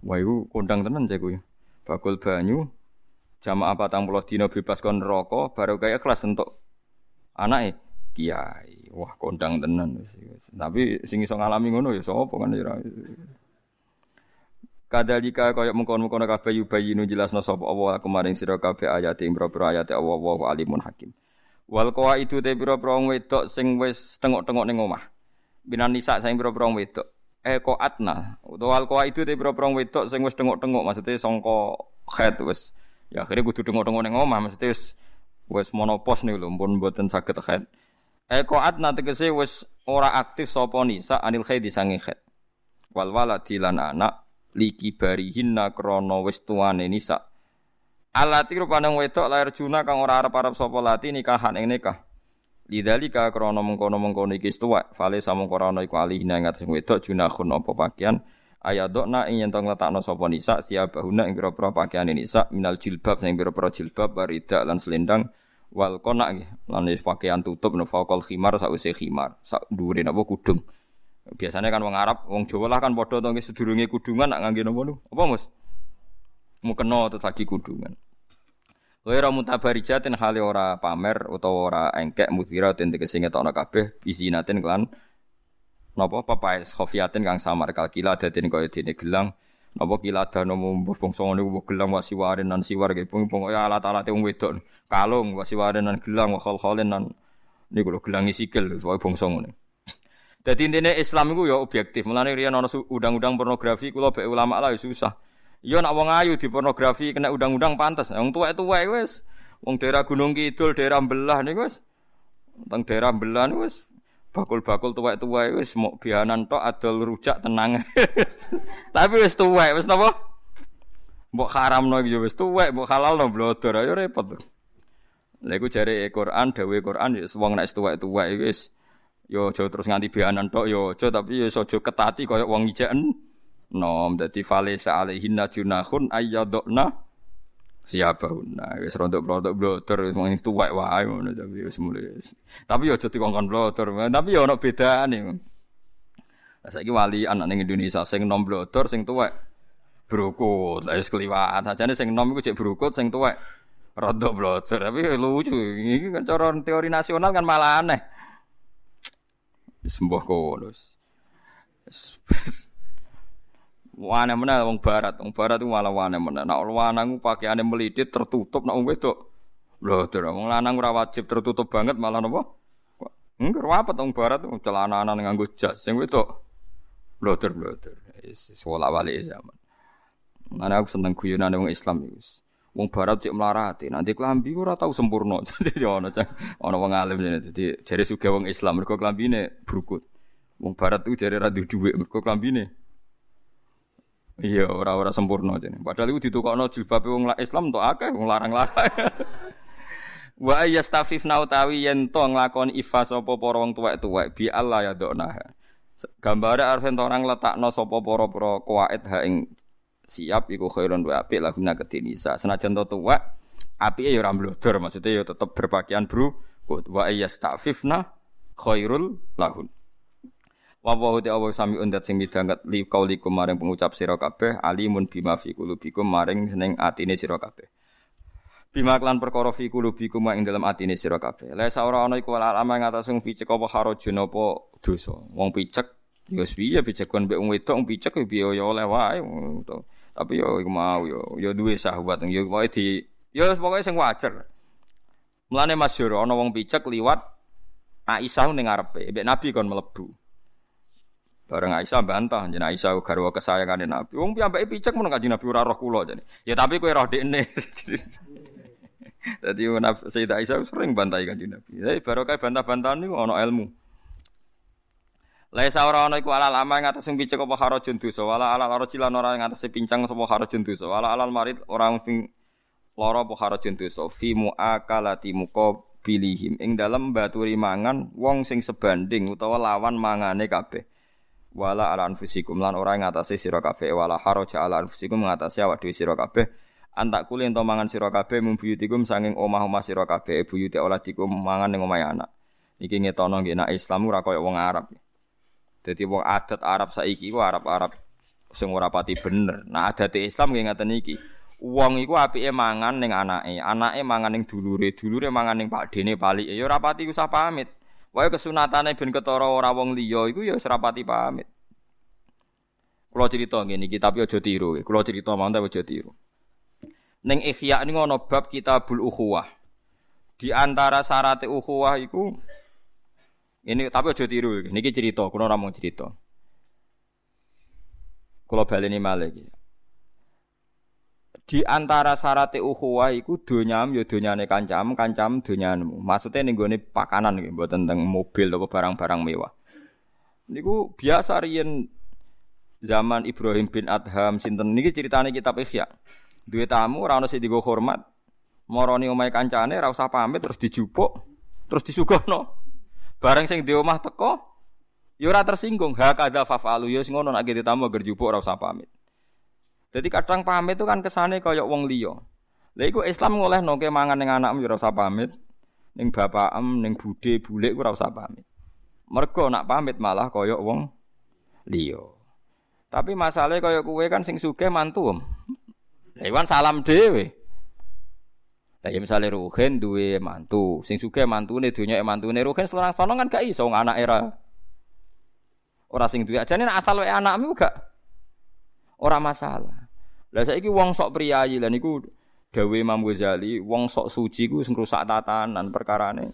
Wah iku kondang tenan cek kuwi. Bakul banyu jamaah patang puluh dino bebas kon rokok baru kayak kelas untuk anak kiai. Wah kondang tenan Tapi sing iso ngalami ngono ya sapa kan ya Kadalika kaya mengkon-mengkon kabeh yubayinu jelasno sapa Allah kemarin sira kabeh ayat ing pira-pira ayat Allah wa alimun hakim. Wal itu te pira-pira wedok sing wis tengok-tengok ning omah. Binan nisa sing pira-pira wedok. Eh ko atna. Utawa wal itu te pira-pira wedok sing wis tengok-tengok maksudnya sangka head wis. Ya akhirnya kudu tengok-tengok ning omah maksudnya wis wis monopos nih lho pun mboten saged head. Eh ko atna tegese wis ora aktif sapa nisa anil khaid sange head. Wal waladi lan anak liki barihinna krana wis tuane nisa. Alati rupane wedok lahir juna kang ora arep-arep sapa lati nikahan ing nikah. Lidzalika krana mengkono-mengkono iki tuwek, fale samung krana iku alihina ing atas wedok junahun apa pakaian ayadokna ing yen tong letakno sapa nisa siabahuna ing pira-pira pakaian nisa minal jilbab sing pira-pira jilbab barida lan selendang wal kona nggih lan pakaian tutup no faqal khimar sawise khimar sak dhuwure napa kudung. Biasanya kan wong Arab, wong Jawa lah kan padha to sedurunge kudungan nak ngangge napa Apa Mus? Mu kena terus lagi kudungan. Ora mutabarijatin hale ora pamer utawa ora engkek mudhira ten tegese ngetokno kabeh bisinatin kelan napa papaes khofiatin kang samar kalkila daden kaya dene gelang. Napa kila dano mumbuh bangsa ngene ku gelang wasiwaren nan siwar ge pung pung ya alat-alate wong wedok. Kalung wasiwaren nan gelang wa khol-kholen nan. Niku lho gelangi sikil wae bangsa ngene Jadi intinya Islam itu ya objektif. Mulane riyen ana undang-undang pornografi kula be ulama lah susah. Ya nak wong ayu di pornografi kena undang-undang pantas. Wong tuwek-tuwek wis wong daerah Gunung Kidul, daerah Belah niku wis teng daerah Belah wis bakul-bakul tuwek-tuwek wis mau bianan tok adol rujak tenang. Tapi wis tuwek wis napa? Mbok haramno ya wis tuwek, mbok halalno blodor ayo repot. Lha iku jare Quran, dawuhe Quran ya wong nek tuwek-tuwek wis Yo aja terus nganti bianan tok yo aja tapi yo aja ketati kaya wong ijen. Nom dadi fale alaihinna junahun ayyadna siabauna wis rontok-rontok blotor wong tuwek wae ngono tapi wis mulai. Tapi yo aja dikongkon blotor, tapi yo ono bedane. Lah saiki wali anak ning Indonesia sing nom blotor sing tuwek brukut, wis kliwat. Sajane sing nom iku cek brukut sing tuwek rontok blotor. Tapi lucu. Iki kan cara teori nasional kan malah aneh. Sembuh kono. Wane mana wong barat, wong barat itu malah wane mana. Nak lanang pakaiane melidit tertutup, nak wong wedok. Lho, wong lanang ora wajib tertutup banget malah napa? Enggak apa wong barat celana-celana nganggo jas, sing wedok. Bloter bloter. Wis wala wali zaman. Mana aku seneng guyonane wong Islam iki. Wong barat cek melarati, nanti kelambi ora tau sempurna. Jadi ana ana wong alim jadi dadi jare sugih wong Islam mergo klambine brukut. Wong barat tuh jare ra duwe mergo klambine. Iya, ora-ora sempurna jane. Padahal iku ditukokno jilbabe wong Islam tok akeh wong larang-larang. Wa yastafifna utawi yen to nglakoni ifa sapa para wong tuwek-tuwek bi Allah ya dokna. Gambare arep orang letakno sapa para-para kuwait ha ing siap iku khairun wa apik lahuna kedinisa. Senajan to tuwek apike ya ora mblodor, maksudnya ya tetep berpakaian bro wa yastafifna khairul lahun. Wa wa ta Allah sami undat sing midanget li kaulikum maring pengucap sira kabeh alimun bima fi qulubikum maring seneng atine sira kabeh. Bima klan perkara fi qulubikum ing dalam atine sira kabeh. La saora ana iku alama ing atas sing picek apa harajun apa dosa. Wong picek ya piye picek kon mbek wong wedok picek ya piye ya oleh wae. Tapi yo iku mau yo yo duwe sahabat yo pokoke di yo pokoke sing wajar. Mulane masyhur ana wong picek liwat Aisyah ning ngarepe, mbek Nabi kon mlebu. Bareng Aisyah bantah, jeneng Aisyah garwa kesayangane Nabi. Wong piyambake picek men kanjeng Nabi ora roh kula jane. Ya tapi kowe roh dekne. Dadi Sayyidah Aisyah sering bantai kanjeng Nabi. Jadi barokah bantah-bantahan niku ana ilmu. Laisa ora ana iku alal ama ing atas sing picek apa harajun dosa, wala alal arji lan ora ing atas pincang sapa harajun dosa, wala alal marid ora ping lara apa harajun dosa, fi muakalati muqabilihim ing dalem baturi mangan wong sing sebanding utawa lawan mangane kabeh. Wala ala anfusikum lan ora ing atase sira kabeh, wala haraja ala anfusikum ngatasi awak dhewe sira kabeh. Antak kuli ento mangan sira kabeh mumbuyutikum sanging omah-omah sira kabeh, buyute oladikum mangan ning omahe anak. Iki ngetono nggih nek Islam ora kaya wong Arab. Jadi wong adat Arab saiki ku Arab-Arab sing ora pati bener. Nah adat Islam nggih ngaten iki. Wong iku apike mangan ning anake, anake mangan ning dulure, dulure mangan ning pakdene palike. Ya ora pati usah pamit. Wae kesunatane ben ketara ora wong liya iku ya ora pati pamit. Kulo cerita ngene iki tapi aja tiru. Kulo cerita mantap aja tiru. Ning Ihya ini ngono bab Kitabul Ukhuwah. Di antara syarat ukhuwah iku ini tapi aja tiru. Niki cerita, kulo ora mau cerita. Kulo baleni malih iki. Di antara syarat ukhuwah iku donyam ya donyane kancam, kancam donyanmu. Maksudnya ning gone pakanan iki, mboten tentang mobil atau barang-barang mewah. Niku biasa riyen zaman Ibrahim bin Adham sinten niki ceritane kitab Ihya. Duwe tamu ora ono sing digo hormat. Moroni omahe kancane ora usah pamit terus dijupuk, terus disuguhno. Bareng sing di omah teko ya ora tersinggung. Ha kadza fafalu ya sing ngono nek tamu agar jupuk ora usah pamit. Jadi kadang pamit itu kan kesane kaya wong liya. Lha iku Islam ngolehno ke mangan ning anakmu ya ora usah pamit. Ning bapakem, ning budhe, bulik ora usah pamit. Mergo nak pamit malah kaya wong liya. Tapi masalahnya kaya kue kan sing suge mantu om. Iwan salam dewe. Lah ya misale Ruhin duwe mantu, sing suge mantune dunya mantune Ruhin seorang sono kan gak iso anak era. Ora sing duwe ajane asal wae anakmu gak ora masalah. Lah saiki wong sok priyayi lan iku dawe Imam Ghazali, wong sok suci ku sing rusak tatanan perkarane.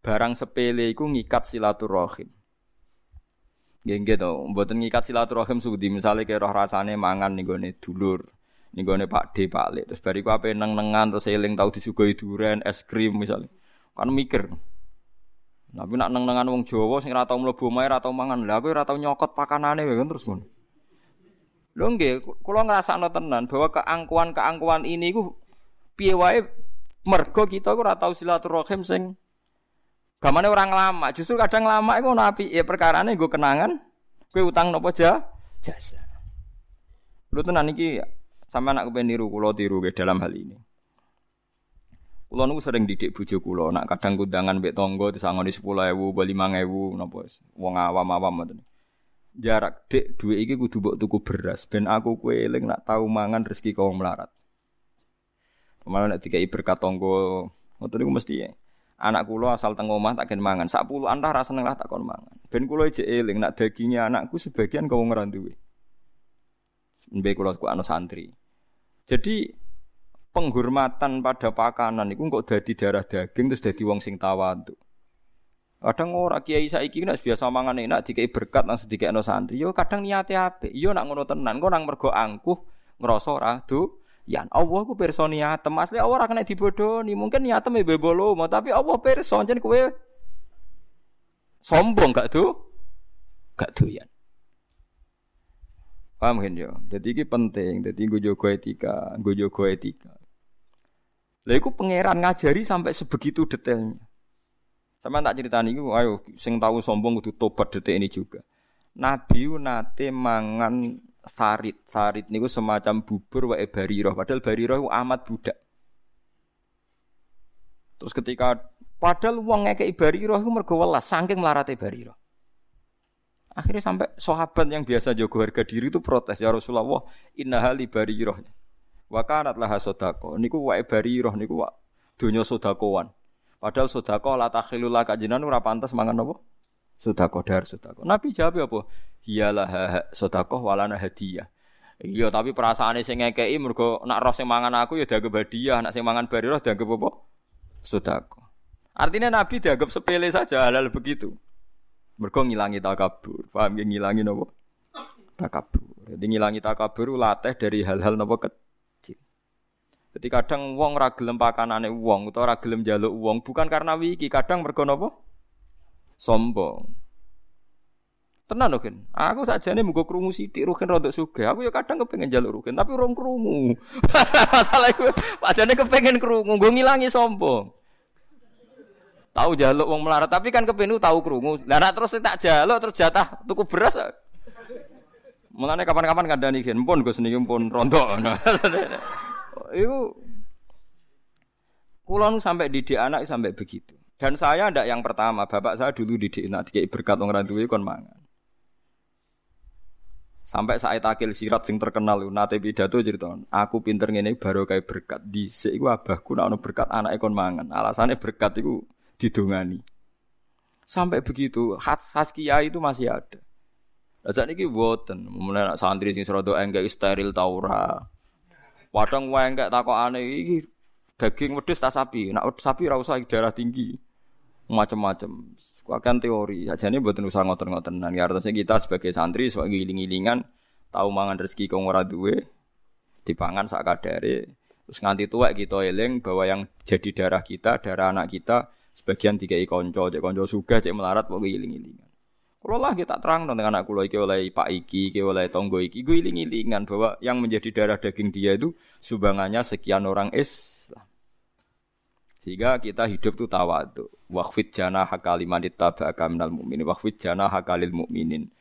Barang sepele iku ngikat silaturahim. Nggih nggih to, mboten ngikat silaturahim sudi misale kaya roh rasane mangan ning gone dulur. Ning gone Pak D, Pak Lek. Terus bariku ape neng-nengan terus eling tau disuguhi duren, es krim misalnya. Kan mikir. Tapi nak neng-nengan wong Jawa sing ora tau mlebu omahe ora tau mangan. Lah aku ora tau nyokot pakanane kan terus ngono. Lho nggih, kula ngrasakno tenan bahwa keangkuhan-keangkuhan ini ku piye wae mergo kita ku ora tau silaturahim sing Gamane orang lama, justru kadang lama iku ono api ya perkarane nggo kenangan, kowe utang nopo jasa. Lu tenan iki sama anak kepen niru kula tiru ke dalam hal ini. Kula niku sering didik bojo kula, nak kadang kundangan mbek tangga disangoni 10.000, 5.000 napa wong awam-awam ngoten. Jarak dek duwe iki kudu mbok tuku beras ben aku kowe nak tau mangan rezeki kau melarat. Malah nek dikai berkat tangga ngoten niku mesti ya anak kula asal teng omah tak gen mangan. Sak puluh antah ra seneng lah tak kon mangan. Ben kula ijek eling nak dagingnya anakku sebagian kau ora duwe. Kula ku anu santri. Jadi penghormatan pada pakanan iku kok dadi darah daging terus dadi wong sing tawadhu. Kadang ora kiai saiki nek biasa mangan enak dikai berkat langsung dikekno santri. Yo kadang niate apik. Yo nak ngono tenan kok nang mergo angkuh ngrasa ora Yan Allah ku pirsa niatem. Asli Allah ora kena dibodoni. Mungkin niatem e bebolo, tapi Allah pirsa jen kowe sombong gak tuh? Gak doyan. Paham kan yo? Jadi ini penting. Jadi gue jago etika, gue jago etika. Lah iku pangeran ngajari sampai sebegitu detailnya. Sama tak cerita nih, ayo sing tahu sombong kudu tobat detik ini juga. Nabi nate mangan sarit. Sarit niku semacam bubur wae bariroh. Padahal bariroh itu amat budak. Terus ketika padahal uang ngekei bariroh itu mergo welas saking melarate bariroh. Akhirnya sampai sahabat yang biasa jago harga diri itu protes ya Rasulullah, inna hali bariroh. Wa kanat laha sodako. Niku wae bariroh niku wa donya sodakoan. Padahal sodako la takhilul laka jinan ora pantas mangan apa? Sodako dar sodako. Nabi jawab apa? Hiyalah sodakoh walana hadiah. Iya, tapi perasaannya sing ngekei mergo nak roh sing mangan aku ya dianggap hadiah, nak sing mangan bari roh dianggap apa? Sodako. Artinya Nabi dianggap sepele saja halal begitu. Mergo ngilangi takabur. Paham ya ngilangi napa? Takabur. Jadi ngilangi takabur latih dari hal-hal napa kecil. Jadi kadang wong ra gelem pakanane wong utawa ra gelem njaluk wong bukan karena wiki, kadang mergo napa? Sombong. Tenan kan. Aku saja nih mugo kerungu sidik rukin rodok suga. Aku ya kadang kepengen jalur rukin tapi rong kerungu. Masalah nih kepengen kerungu. Gue ngilangi sombong. Tahu jaluk wong melarat tapi kan kepengen tahu kerungu. Lah terus tak jaluk terus jatah tuku beras. Mulane kapan-kapan kandhani gen pun Gus niki pun rontok. Iku kula sampai didik anak sampai begitu. Dan saya ndak yang pertama, bapak saya dulu didik anak dikai berkat ra duwe kon mangan. Sampai saat akil sirat sing terkenal nate pidato cerita, aku pinter ngene baru kayak berkat di iku abahku nak berkat anak ekon mangan. Alasannya berkat itu didongani. Sampai begitu, khas kiai itu masih ada. Lah sakniki mboten, mulai santri sing serodo enggak steril ta ora. Padang wae enggak takokane iki daging wedhus ta sapi. Nak sapi ora usah darah tinggi. Macam-macam. Akan teori. Ajane mboten usah ngoten-ngotenan. Ya artinya kita sebagai santri sebagai giling-gilingan tahu mangan rezeki kong ora duwe dipangan sak kadare. Terus nganti tua kita eling bahwa yang jadi darah kita, darah anak kita sebagian tiga konco, cek konco suga, cek melarat pokoknya giling-gilingan. Kalau lah kita terang dengan anak kulo iki oleh Pak Iki, iki oleh Tonggo iki, gue iling-ilingan bahwa yang menjadi darah daging dia itu sumbangannya sekian orang Islam. Sehingga kita hidup tuh tawadu. Waqfid jana hakalimanit tabaka minal mu'minin. Waqfid jana hakalil mu'minin.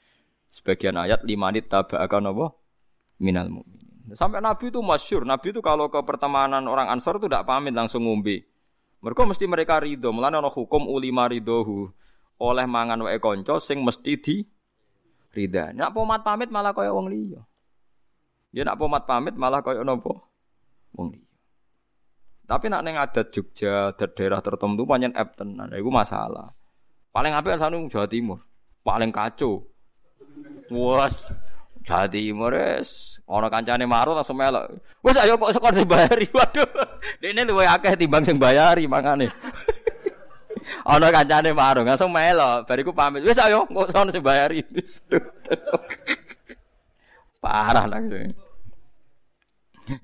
Sebagian ayat limanit tabaka apa? Minal mu'minin. Sampai Nabi itu masyur. Nabi itu kalau ke pertemanan orang Ansor itu tidak pamit langsung ngombe. Mereka mesti mereka ridho. Mulanya ada hukum ulima ridhohu oleh mangan wae kanca sing mesti di ridha. Nak pomat pamit malah kaya wong liya. Ya nak pomat pamit malah kaya napa? Wong liya. Tapi nak ning adat Jogja, adat daerah tertentu pancen ep tenan. Iku masalah. Paling apik sanu Jawa Timur. Paling kacau. Wes Jawa Timur wis ana kancane marut langsung melok. Wes ayo kok sekor sing bayari. Waduh. Dene luwih akeh timbang sing bayari mangane. Ana kancane marung, langsung melo. Bariku pamit. Wis ayo, kok sono sing bayari. Parah langsung.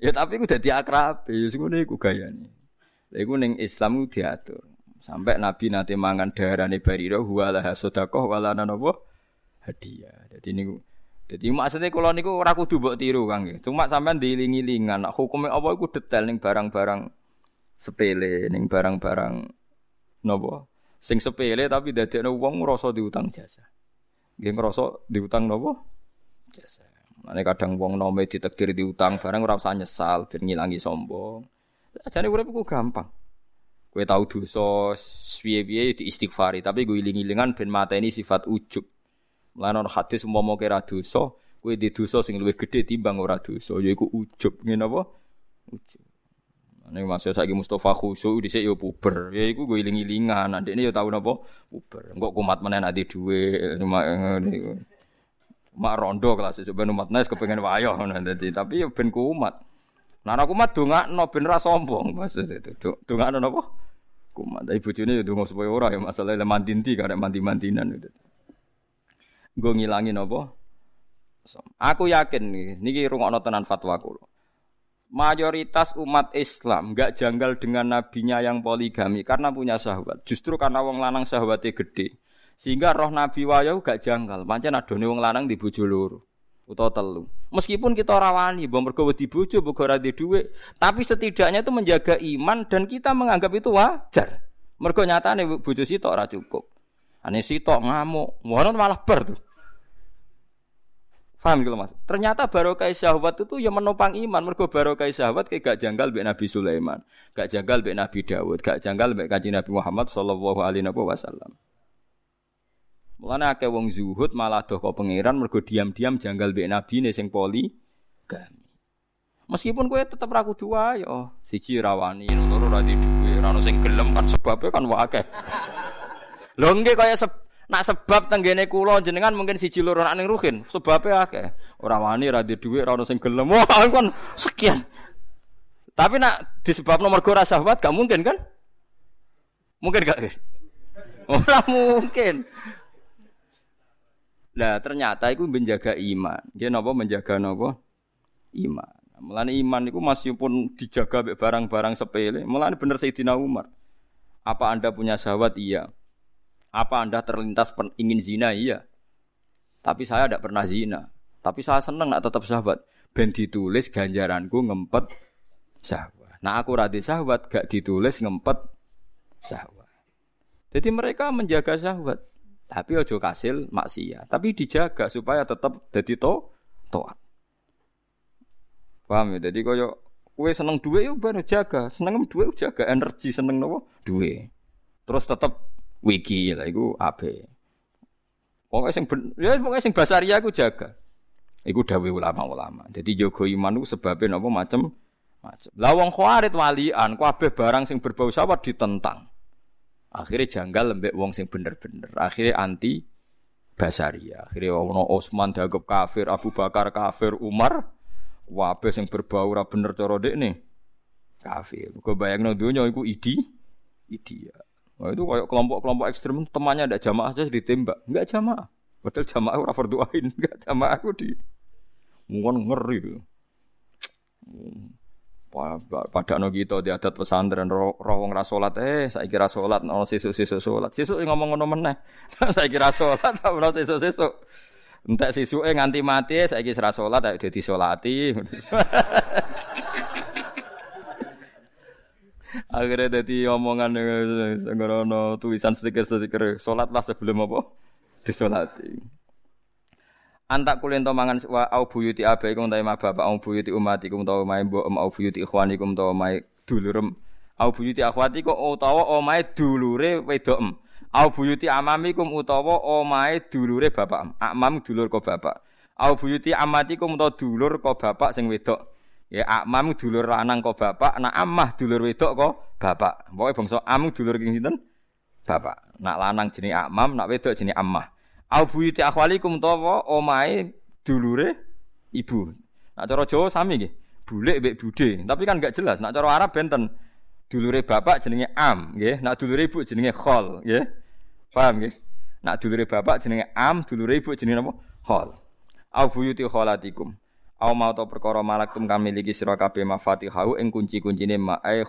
Ya tapi ku dadi akrab, ya sing ngene iku gayane. Lha iku ning Islam ku diatur. Sampai Nabi nanti mangan darane Barira huwala sedekah wala napa hadiah. Dadi niku jadi maksudnya kalau niku ora kudu mbok tiru Kang Cuma sampean diiling-ilingan, hukumnya apa iku detail ning barang-barang sepele, ning barang-barang Napa? Sing sepele tapi dadekno wong ngrasa diutang jasa. Nggih ngrasa diutang napa? Jasa. Mane kadang wong nome ditekdir diutang barang ora usah nyesal ben ngilangi sombong. Jane urip ku gampang. Kowe tau dosa piye-piye istighfari, tapi gue iling-ilingan ben mateni sifat ujub. Lan ana hadis umpama kira dosa, kowe di dosa sing luwih gedhe timbang ora dosa, yaiku ujub. Ngene apa? Ujub. Ini masih saya Mustafa khusyuk di yo puber. Ya iku gue iling-ilingan. Ini yo tahu napa puber. Enggak kumat mana nanti cuma ngene. Mak rondo kelas coba umat nes kepengen wayo nanti. Tapi yo ben kumat. Nah aku mat no ben ra sombong maksud itu. Dongakno napa? Kumat. Tapi bojone yo donga supaya ora ya masalah mandinti karek mandi-mandinan itu. Gue ngilangin napa? Aku yakin niki rungokno tenan fatwa kula mayoritas umat Islam nggak janggal dengan nabinya yang poligami karena punya sahabat. Justru karena wong lanang sahabatnya gede. Sehingga roh Nabi wayo gak janggal. Pancen adone wong lanang di bojo loro utawa telu. Meskipun kita rawani bahwa mergo wedi bojo mbok ora duwe, tapi setidaknya itu menjaga iman dan kita menganggap itu wajar. Mergo nyatane bojo sitok ora cukup. Ane sitok ngamuk, malah ber tuh. Paham gitu Mas? Ternyata barokah syahwat itu yang menopang iman. Mergo barokah syahwat kayak gak janggal mbek Nabi Sulaiman, gak janggal mbek Nabi Dawud, gak janggal mbek Kanjeng Nabi Muhammad sallallahu alaihi wasallam. Mulane akeh wong zuhud malah doh kok pangeran mergo diam-diam janggal mbek Nabi ne sing poli gami. Meskipun kowe tetep ra kudu yo, siji rawani loro ra duwe, ra ono sing gelem kan sebabnya kan wae akeh. Lho kaya Nak sebab tenggene kula jenengan mungkin siji loro nak ning ruhin, sebabe akeh. Ora wani ra dhuwit, ora ono sing gelem. Wah, kan sekian. Tapi nak disebab nomor ora syahwat gak mungkin kan? Mungkin gak? Ora mungkin. Nah, ternyata itu menjaga iman. Dia nopo menjaga nopo? Iman. Mulane iman itu masih pun dijaga barang-barang sepele. Mulane bener Sayyidina Umar. Apa Anda punya syahwat? Iya. Apa Anda terlintas ingin zina? Iya. Tapi saya tidak pernah zina. Tapi saya senang nak tetap sahabat. Ben ditulis ganjaranku ngempet sahabat. Nah aku radhi sahabat gak ditulis ngempet sahabat. Jadi mereka menjaga sahabat. Tapi ojo kasil maksiat. Tapi dijaga supaya tetap jadi to toat. Paham ya? Jadi koyo kue seneng duit yuk baru jaga. Seneng duit jaga energi seneng nopo duit. Terus tetap wiki lah iku ape. Pokoknya sing ben, ya pokoknya sing basaria aku jaga. Iku dawuh ulama-ulama. Jadi jogo iman itu sebabnya napa macem macem. Lah wong khawarit walian kabeh barang sing berbau syahwat ditentang. Akhirnya janggal lembek wong sing bener-bener. Akhirnya anti basaria. Akhirnya ono Utsman dianggap kafir, Abu Bakar kafir, Umar wabe sing berbau ora bener cara nih kafir. Kau bayangno dunia iku idi idi. Nah, itu kayak kelompok-kelompok ekstrem temannya ada jamaah aja ditembak, enggak jamaah. Padahal jamaah ora berdoain, enggak jamaah aku di mungkin ngeri. Pada no gitu di adat pesantren rawong rasolat eh saya kira solat sisu sisu solat sisu ngomong ngono meneh. Saya kira solat no sisu sisu entek sisu eh nganti mati saya kira solat ayo jadi solati akhirnya jadi omongan ngono tulisan stiker stiker solat lah sebelum apa? Disolati. Antak kulen to mangan wa au buyuti abaikum ta ma bapak au buyuti umatikum ta ma mbok au buyuti ikhwanikum ta ma dulurem au buyuti akhwatikum utawa omahe dulure wedok au buyuti amamikum utawa omahe dulure bapak amam dulur ko bapak. Au buyuti amatikum utawa dulur ko bapak sing wedok ya amam dulur lanang ko bapak nak amah dulur wedok ko bapak pokoke bangsa am dulur king sinten bapak nak lanang jenenge amam nak wedok jenenge amah Au buyuti akhwalikum utawa omahe dulure ibu. Nak cara Jawa sami nggih. Bulik mbek bude, tapi kan enggak jelas. Nak cara Arab benten. Dulure bapak jenenge am, nggih. Nak dulure ibu jenenge khol, nggih. Paham nggih? Nak dulure bapak jenenge am, dulure ibu jenenge apa? Khol. Au buyuti kholatikum. Au mau to perkara malaktum kami miliki sira kabeh mafatihahu ing kunci-kuncine ma eh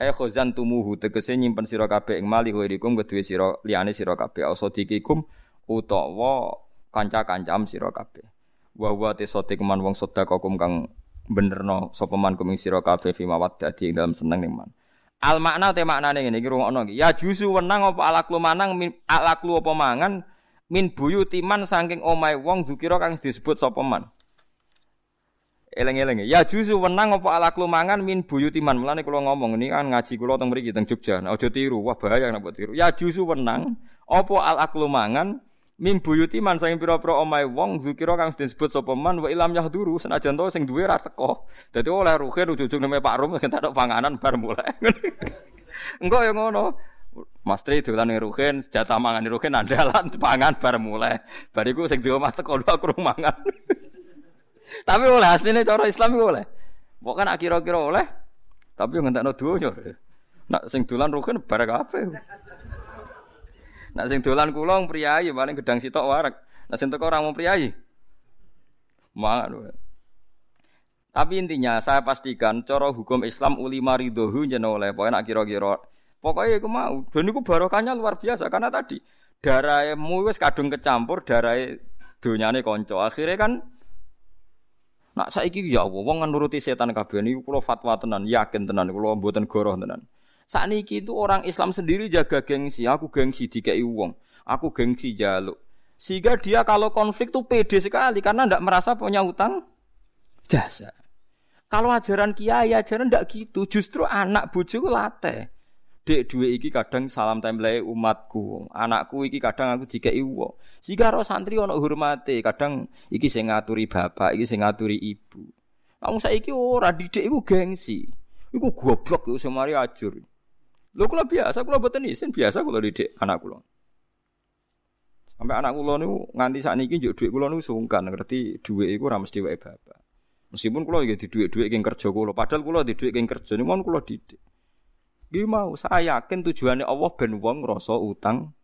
eh khozan tumuhu tegese nyimpen sira kabeh ing mali kuwikum kedue sira liyane sira kabeh ausodikikum utawa kanca-kancam sira kabeh. Wa wa te sote keman wong sedekah kang benerno sapa man kuming sira kabeh fi mawaddati dalam seneng ning man. Al makna te maknane ngene iki rungokno iki. Ya jusu wenang apa alaklu manang alaklu apa mangan min man saking omahe wong dukira kang disebut sapa man. Eleng-eleng ya jusu wenang apa alaklu mangan min buyuti man. Mulane kula ngomong ini kan ngaji kula teng mriki teng Jogja. Aja tiru, wah bahaya nek tiru. Ya jusu wenang apa alaklu mangan Min buyuti man sing pira-pira omahe wong zikira kang disebut sapa man wa ilam yahduru senajan to sing duwe ra teko. Dadi oleh ruhin ujug-ujug neme Pak Rum entek panganan bar mulai. Engko ya ngono. Mas Tri dolan ning ruhin, jatah mangan ning ruhin andalan pangan bar mulai. Bariku sing di omah teko aku mangan. Tapi oleh asline cara Islam oleh. Pokoke nak kira-kira oleh. Tapi yo ngentekno donya. Nak sing dolan ruhin bar kabeh. Nak sing dolan kula priyayi paling gedang sitok warak. Nak sing teko ora mau priyayi. Mangan. Tapi intinya saya pastikan cara hukum Islam ulima ridhohu jeneng oleh pokoknya nak kira-kira pokoknya iku mau dan iku barokahnya luar biasa karena tadi darahmu wis kadung kecampur darah donyane kanca akhirnya kan nak saiki ya Allah wong nuruti setan kabeh niku kula fatwa tenan yakin tenan kula mboten goroh tenan saat niki itu orang Islam sendiri jaga gengsi. Aku gengsi dikai uang. Aku gengsi jaluk. Sehingga dia kalau konflik tuh pede sekali karena tidak merasa punya utang jasa. Kalau ajaran kiai ajaran tidak gitu. Justru anak bojoku late. Dek dua iki kadang salam template umatku. Anakku iki kadang aku dikai uang. Sehingga roh santri ono hormati. Kadang iki sing ngaturi bapak, iki sing ngaturi ibu. Kamu saiki ora didik iku gengsi. Iku goblok iku semari ajur. Lho kula biasa, kula boten isin biasa kula didik anak kula. Sampai anak kula niku nganti sakniki njuk dhuwit kula niku sungkan ngerti dhuwit iku ora mesti wae bapak. Meskipun kula nggih di dhuwit-dhuwit king kerja kula, padahal kula di dhuwit king kerja niku kula didik. Nggih mau, saya yakin tujuannya Allah ben wong ngrasa utang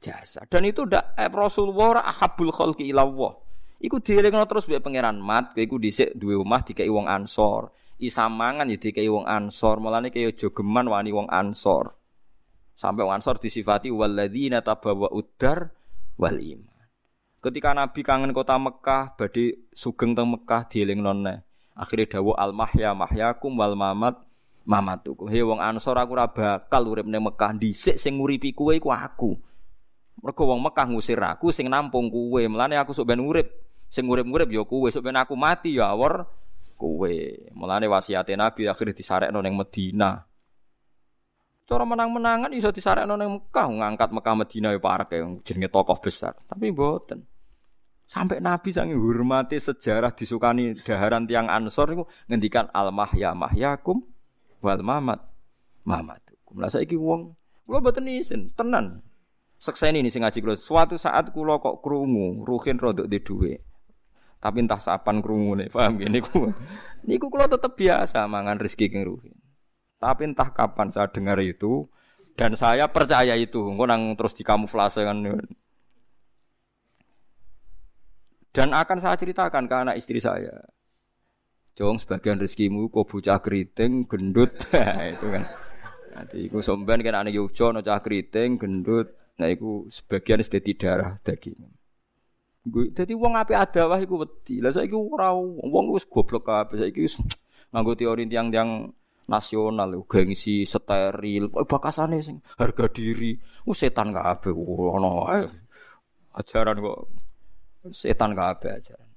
jasa. Dan itu ndak eh, Rasulullah ahabul khalqi ila Allah. Iku dielingno terus mbek pangeran mat, kowe iku dhisik duwe omah dikai wong Ansor isamangan ya dikai wong ansor mulane kaya jogeman wani wong ansor sampai wong ansor disifati walladzina tabawa udar wal iman ketika nabi kangen kota Mekah badhe sugeng teng Mekah dielingnone nonne akhirnya dawa al mahya mahyakum wal mamat mamatukum he wong ansor aku ora bakal urip ning Mekah dhisik sing nguripi kowe iku aku mergo wong Mekah ngusir aku sing nampung kowe mulane aku sok ben urip sing urip-urip ya kowe sok ben aku mati ya awor kowe. Mulane wasiate Nabi akhirnya disarekno ning Medina. Cara menang-menangan iso disarekno ning Mekah, ngangkat Mekah Medina ya parek jenenge tokoh besar. Tapi mboten. Sampai Nabi sangi hormati sejarah disukani daharan tiang Ansor niku ngendikan al mahya mahyakum wal mamat mamatukum. Lah saiki wong kula mboten isin, tenan. Sekseni ini sing ngaji kula. Suatu saat kula kok krungu, ruhin rodok di duwe. Tapi entah sapan krungune, paham gini niku. Niku kula tetep biasa mangan rezeki keng ruhin. Tapi entah kapan saya dengar itu dan saya percaya itu. Engko nang terus dikamuflase kan. Dan akan saya ceritakan ke anak istri saya. Jong sebagian rezekimu kok bocah keriting, gendut, itu kan. Nanti iku somben kan anak Yogyo, no cah keriting, gendut, Nah, iku sebagian sudah darah daging. Gue, jadi uang api ada wah iku wedi. Lah saiki ora wong wis goblok kabeh saiki wis nganggo teori tiang-tiang nasional gengsi steril bakasane sing harga diri. Oh setan kabeh ono ae. Ajaran kok setan kabeh ajaran.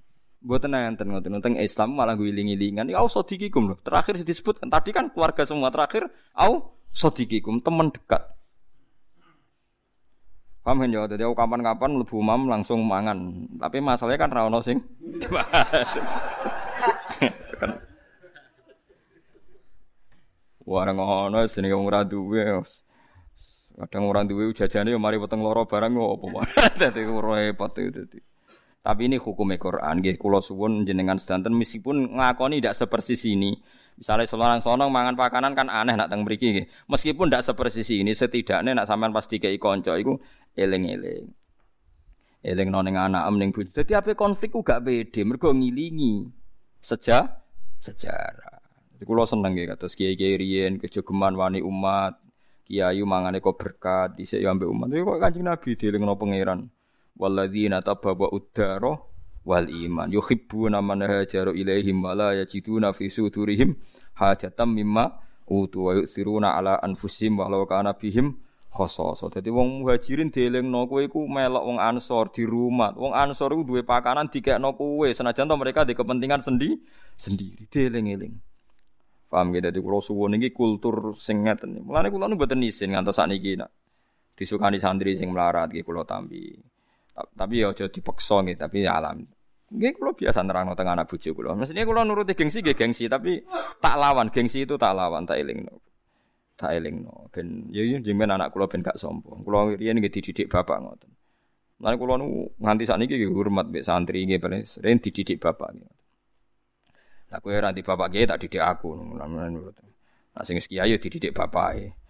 Buat enten ngoten tentang Islam malah gue iling-ilingan. Ya au sodikikum loh. Terakhir disebut tadi kan keluarga semua terakhir au sodikikum teman dekat. Paham kan ya? Jadi aku kapan-kapan lebu mam langsung mangan. Tapi masalahnya kan rawon sing. Wah, ngono sini wong ora duwe. Kadang ora duwe jajane yo mari weteng loro barang yo apa wae. Dadi repot itu. Tapi ini hukum Quran nggih kula suwun jenengan sedanten meskipun ngakoni tidak sepersis ini. Misalnya seorang sonong mangan pakanan kan aneh nak teng mriki nggih. Meskipun tidak sepersis ini setidaknya nak sampean pas dikei kanca iku eling-eling. Eling nang ning anak ning bojo. Dadi konflik ku gak pede, mergo ngilingi seja sejarah. Jadi kula seneng nggih kados kiai-kiai riyen kejogeman wani umat, kiai mangane kok berkat dhisik yo ambek umat. Kok Kanjeng Nabi dielingno pangeran. Walladzina tababa uddara wal iman yuhibbuna man hajaru ilaihim wa la yajiduna fi sudurihim hajatam mimma utu wa yusiruna ala anfusihim walau kana bihim khososo. Dadi wong muhajirin dielingno kowe iku melok wong ansor di rumah. Wong ansor iku duwe pakanan dikekno kowe senajan to mereka di kepentingan sendi sendiri dieling-eling. Paham gitu, jadi kalau suwun ini kultur sing ngeten. Mulane kula nu mboten isin ngantos sakniki nak disukani santri sing melarat iki kula tampi. Tapi ya aja dipeksa nggih, tapi ya alam. Nggih kula biasa nerangno teng anak bojo kula. Mestine kula nuruti gengsi nggih gengsi, tapi tak lawan gengsi itu tak lawan, tak elingno tak elingno ben ya ya jenengan anak kula ben gak sombong. Kula riyen nggih dididik bapak ngoten. Lan kula nu nganti sakniki nggih hormat mbek santri nggih sering dididik bapak. Lah kowe ora di bapak nggih tak didik aku ngono. Nah sing kiai yo dididik bapake.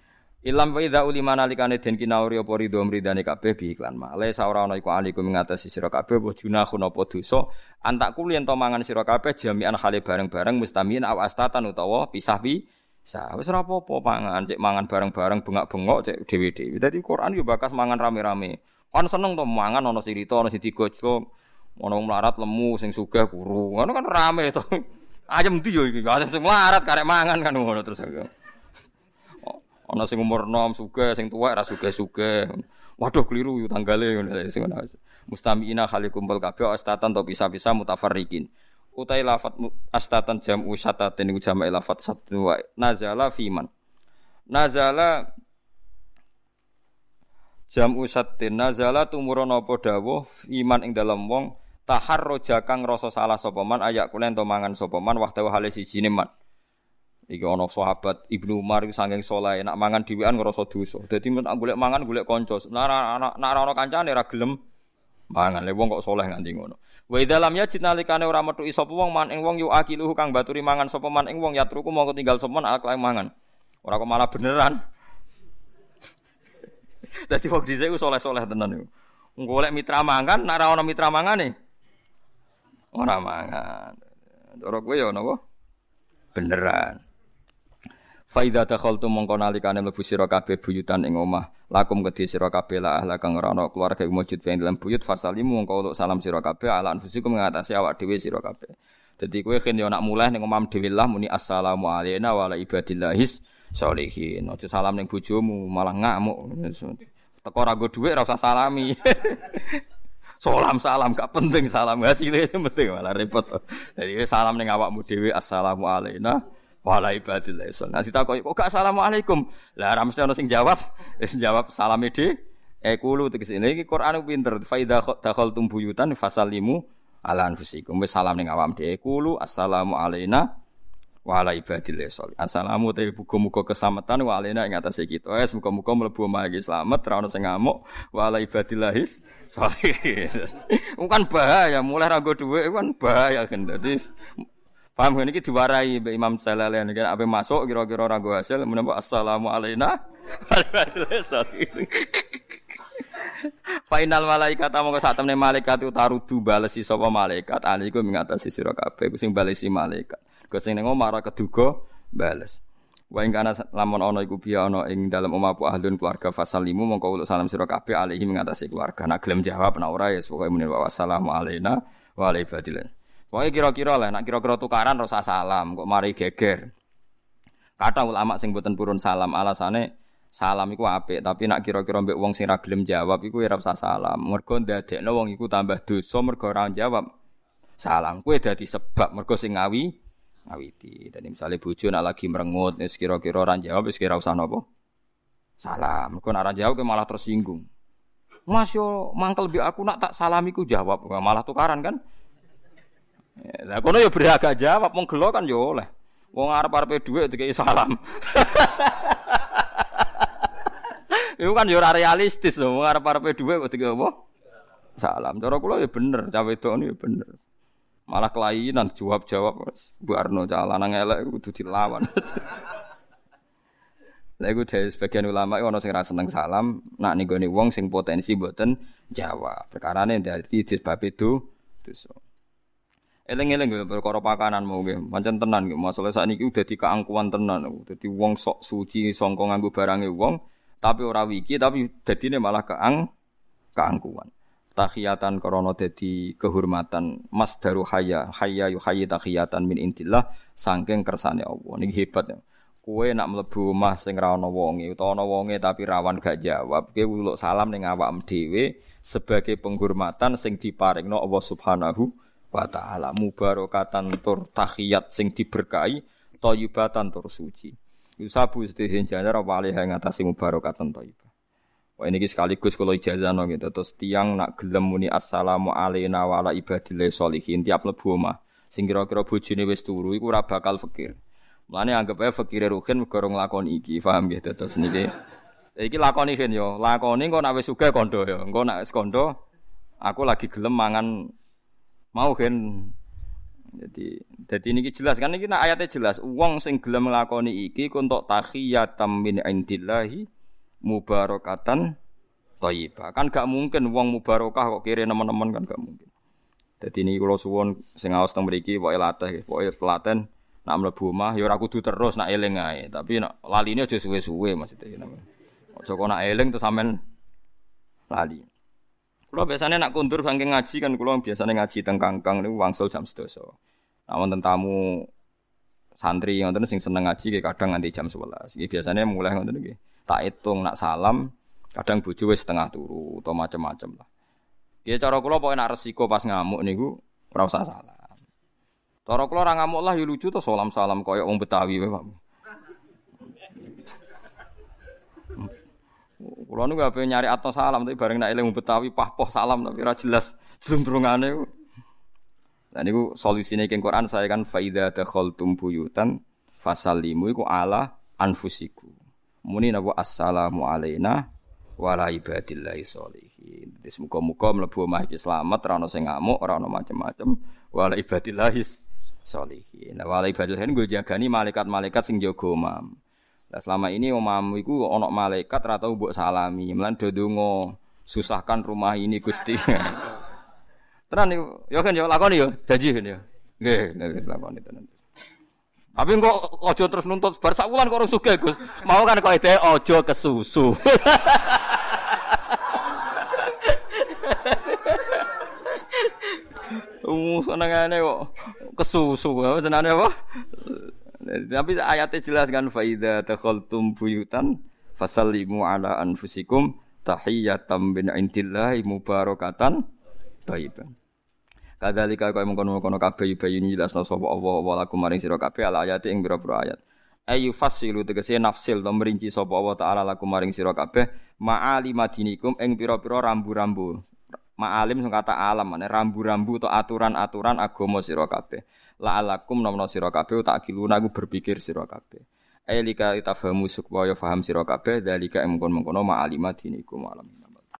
Ilam wa idza ulima nalikane den kinauri apa ridho mridane kabeh bi iklan ma. Le saora ana iku alikum ngatasi sira kabeh apa junahun apa dosa. Antak kulien to mangan sira kabeh jami'an hale bareng-bareng mustamin aw astatan utawa pisah pi Sa wis ora apa-apa pangan, cek mangan bareng-bareng bengak-bengok cek dhewe-dhewe. Dadi Quran yo bakas mangan rame-rame. Kan seneng to mangan ana sirita, ana digojlok, ana wong melarat lemu sing sugih kuru. Ngono kan rame to. Ayam ndi yo iki? Ayam sing melarat karek mangan kan ngono terus. Ana sing umur nom sugih, sing tuwek ra sugih-sugih. Waduh keliru yo tanggale ngono sing ngono. Mustamiina khalikum bal kabeh astatan to bisa-bisa mutafarriqin. Utai lafat astatan jam usatatin jama'i lafat satu wa nazala fiman nazala jam usatin nazala tumurun apa dawuh? Iman ing dalam wong. Taharroja kang rasa salah sapa man ayak kulen to mangan sapa man wahdahu hale siji man iki ana sahabat Ibnu Umar iku saking saleh nak mangan dhewean ngrasa dosa dadi nek golek mangan golek kanca nek nek ana kancane ra gelem mangan le wong kok saleh nganti ngono Wa idza lam yajid nalikane ora metu sapa wong man ing wong yu akiluhu kang baturi mangan sapa man ing wong yatruku mongko tinggal sapa man alak mangan. Ora kok malah beneran. Dadi wong dhisik ku soleh-soleh tenan niku. Golek mitra mangan, nek ora ana mitra mangane. Ora mangan. Ora kowe ya napa? Beneran. Faida dakhaltu mongko nalikane mlebu sira kabeh buyutan ing omah lakum kedhi sira kabeh la ahla kang ora ana keluarga mujud ing dalam buyut fasalimu mongko salam sira kabeh ala anfusikum ngatasi awak dhewe sira kabeh. Dadi kowe ken yo nak mulai ning omah dhewe lah muni assalamu alayna wa ala ibadillahis sholihin. Aja salam ning bojomu malah ngamuk. Teko ora go dhuwit ora usah salami. Salam salam gak penting salam hasilnya penting malah repot. Jadi salam ning awakmu dhewe assalamu alayna wala ibadillah isun. Nah ditakoki kok gak assalamualaikum. Lah ora mesti ono sing jawab. Wis jawab salame de ekulu tegese ini iki Quran pinter. Fa idza dakhaltum buyutan fasalimu ala anfusikum. Wis salam ning awam de ekulu assalamu alaina wa ala ibadillah sholih. Assalamu te muga-muga keselamatan wa alena ing atase kita. Wes muga-muga mlebu omah iki slamet ra ono sing ngamuk wa ala ibadillah sholih. kan bahaya, mulai ra nggo dhuwit kan bahaya kan. Dadi paham kan iki diwarai Mbak Imam Jalalain kan ape masuk kira-kira ra nggo hasil menapa assalamu alaina. Final malaikat mongko sak temne malaikat utarudu balesi sapa malaikat aliku mengatasi sira kabeh sing balesi malaikat. Mergo sing ning omah keduga bales. Wa ing kana lamun ana iku biya ana ing dalem omah apa ahlun keluarga fasal limu mongko uluk salam sira kabeh alihi mengatasi keluarga. Nak gelem jawab nak ora ya pokoke muni wa wassalamu alaina wa ala Pokoke kira-kira lah nak kira-kira tukaran rasa salam kok mari geger. Kata ulama sing boten purun salam alasane salam iku apik, tapi nak kira-kira mbek wong sing ra gelem jawab iku ora usah salam. Mergo ndadekno wong iku tambah dosa mergo ora jawab. Salam kuwi dadi sebab mergo sing ngawi ngawiti. Dadi misalnya bojo nak lagi merengut wis kira-kira ora jawab wis kira usah napa? Salam. Mergo nak ora jawab malah tersinggung. Mas yo mangkel bi aku nak tak salamiku jawab, malah tukaran kan? Lah kono yo beragak jawab, wong gelo kan yo oleh. Wong arep-arepe dhuwit dikai salam. Iku kan yo ora realistis lho, wong arep-arepe dhuwit kok dikai apa? Salam. Cara kula ya bener, cawe wedok ya bener. Malah kelainan jawab-jawab Bu Arno cah lanang elek kudu dilawan. Lha iku dari sebagian ulama ono sing ra seneng salam, nak nih wong sing potensi mboten jawab. Perkarane dadi disebab itu dosa. Eleng-eleng perkara pakanan mau nggih, pancen tenan nggih. Masalah sakniki udah di keangkuhan tenan. Dadi wong sok suci sangka nganggo barange wong, tapi ora wiki tapi dadine malah keang keangkuhan tahiyatan korona dadi kehormatan mas daru haya haya yu hayy tahiyatan min intillah sangking kersane Allah niki hebat ya kue nak mlebu omah sing ra ana wonge utawa wonge tapi rawan gak jawab kowe uluk salam ning awakmu dhewe sebagai penghormatan sing diparingno Allah Subhanahu wa taala mubarakatan tur tahiyat sing diberkahi thayyibatan tur suci Yusabu sedherek jajar apa alih ngatasi mubarakatan thayyibah Wah ini sekaligus kalau ijazah no gitu. Terus tiang nak gelem muni assalamu alaikum wa ala ibadillah solihin tiap lebu omah. Sing kira-kira bojone wis turu iku ora bakal fakir. Mulane anggap ae fakire ruhin mergo nglakoni iki, paham gitu terus niki. Iki lakoni kan yo, lakoni engko nak wis sugih kondo yo. Engko nak wis kondo aku lagi gelem mangan mau kan jadi jadi ini jelas kan ini ayatnya jelas uang sing gelem nglakoni iki untuk tahiyatam min indillahi mubarakatan thayyibah. Kan gak mungkin wong mubarakah kok kiri teman-teman kan gak mungkin. Jadi ini kalau suwon sing awas teng mriki pokoke latih, pokoke telaten nak omah ya ora kudu terus nak eling ae, tapi nak laline aja suwe-suwe maksudnya. Aja kok nak eling terus sampean lali. Kulo biasanya nak kundur saking ngaji kan kulo biasanya ngaji teng kangkang niku wangsul jam 11. Nah wonten tamu santri ngoten sing seneng ngaji kadang nganti jam 11. Iki biasanya mulai ngoten iki tak hitung nak salam kadang bojo wis setengah turu atau macam-macam lah. Ya cara kula pokoke nak resiko pas ngamuk niku ora usah salam. Cara kula ora ngamuk lah ya lucu to salam-salam koyo wong Betawi wae, Pak. Kula niku ape nyari atau salam tapi bareng nak eling Betawi pah-poh salam tapi ora jelas drung-drungane. Nah niku solusine ing Quran saya kan faida dakhaltum buyutan fasallimu iku ala anfusiku. Muni napa assalamu alaina wa ala ibadillahi sholihin. Wis muga-muga mlebu omah iki slamet, ora ono sing ngamuk, ora ono macem-macem. Wa ala ibadillahi sholihin. Nah, wa ala ibadillahi nggo jagani malaikat-malaikat sing jaga omah. Nah, selama ini omahmu iku ono malaikat ora tau mbok salami. Mlan do donga susahkan rumah ini Gusti. Tenan niku, ya kan ya lakoni ya, janji kan ya. Nggih, nggih lakoni tenan. Tapi kok ojo terus nuntut bar sak wulan kok ora sugih, Gus. Mau kan kok ide ojo kesusu. Uh, senengane kok kesusu. Senengane apa? Tapi ayatnya jelas kan faida takhaltum buyutan fasallimu ala anfusikum tahiyatam bin indillahi mubarakatan thayyiban. Kadzalika kaya mengkono-kono kabeh yubayyin jelasna sapa Allah wa lakum maring sira kabeh al ayati ing pira-pira ayat. Ayu fasilu tegese nafsil to merinci sapa Allah taala lakum maring sira kabeh ma'ali madinikum ing pira-pira rambu-rambu. Ma'alim sing kata alam rambu-rambu atau aturan-aturan agama sira kabeh. La'alakum nomno sira kabeh tak kiluna aku berpikir sira kabeh. Ailika itafahamu supaya faham sira kabeh dalika mengkon-mengkono ma'alima dinikum alam.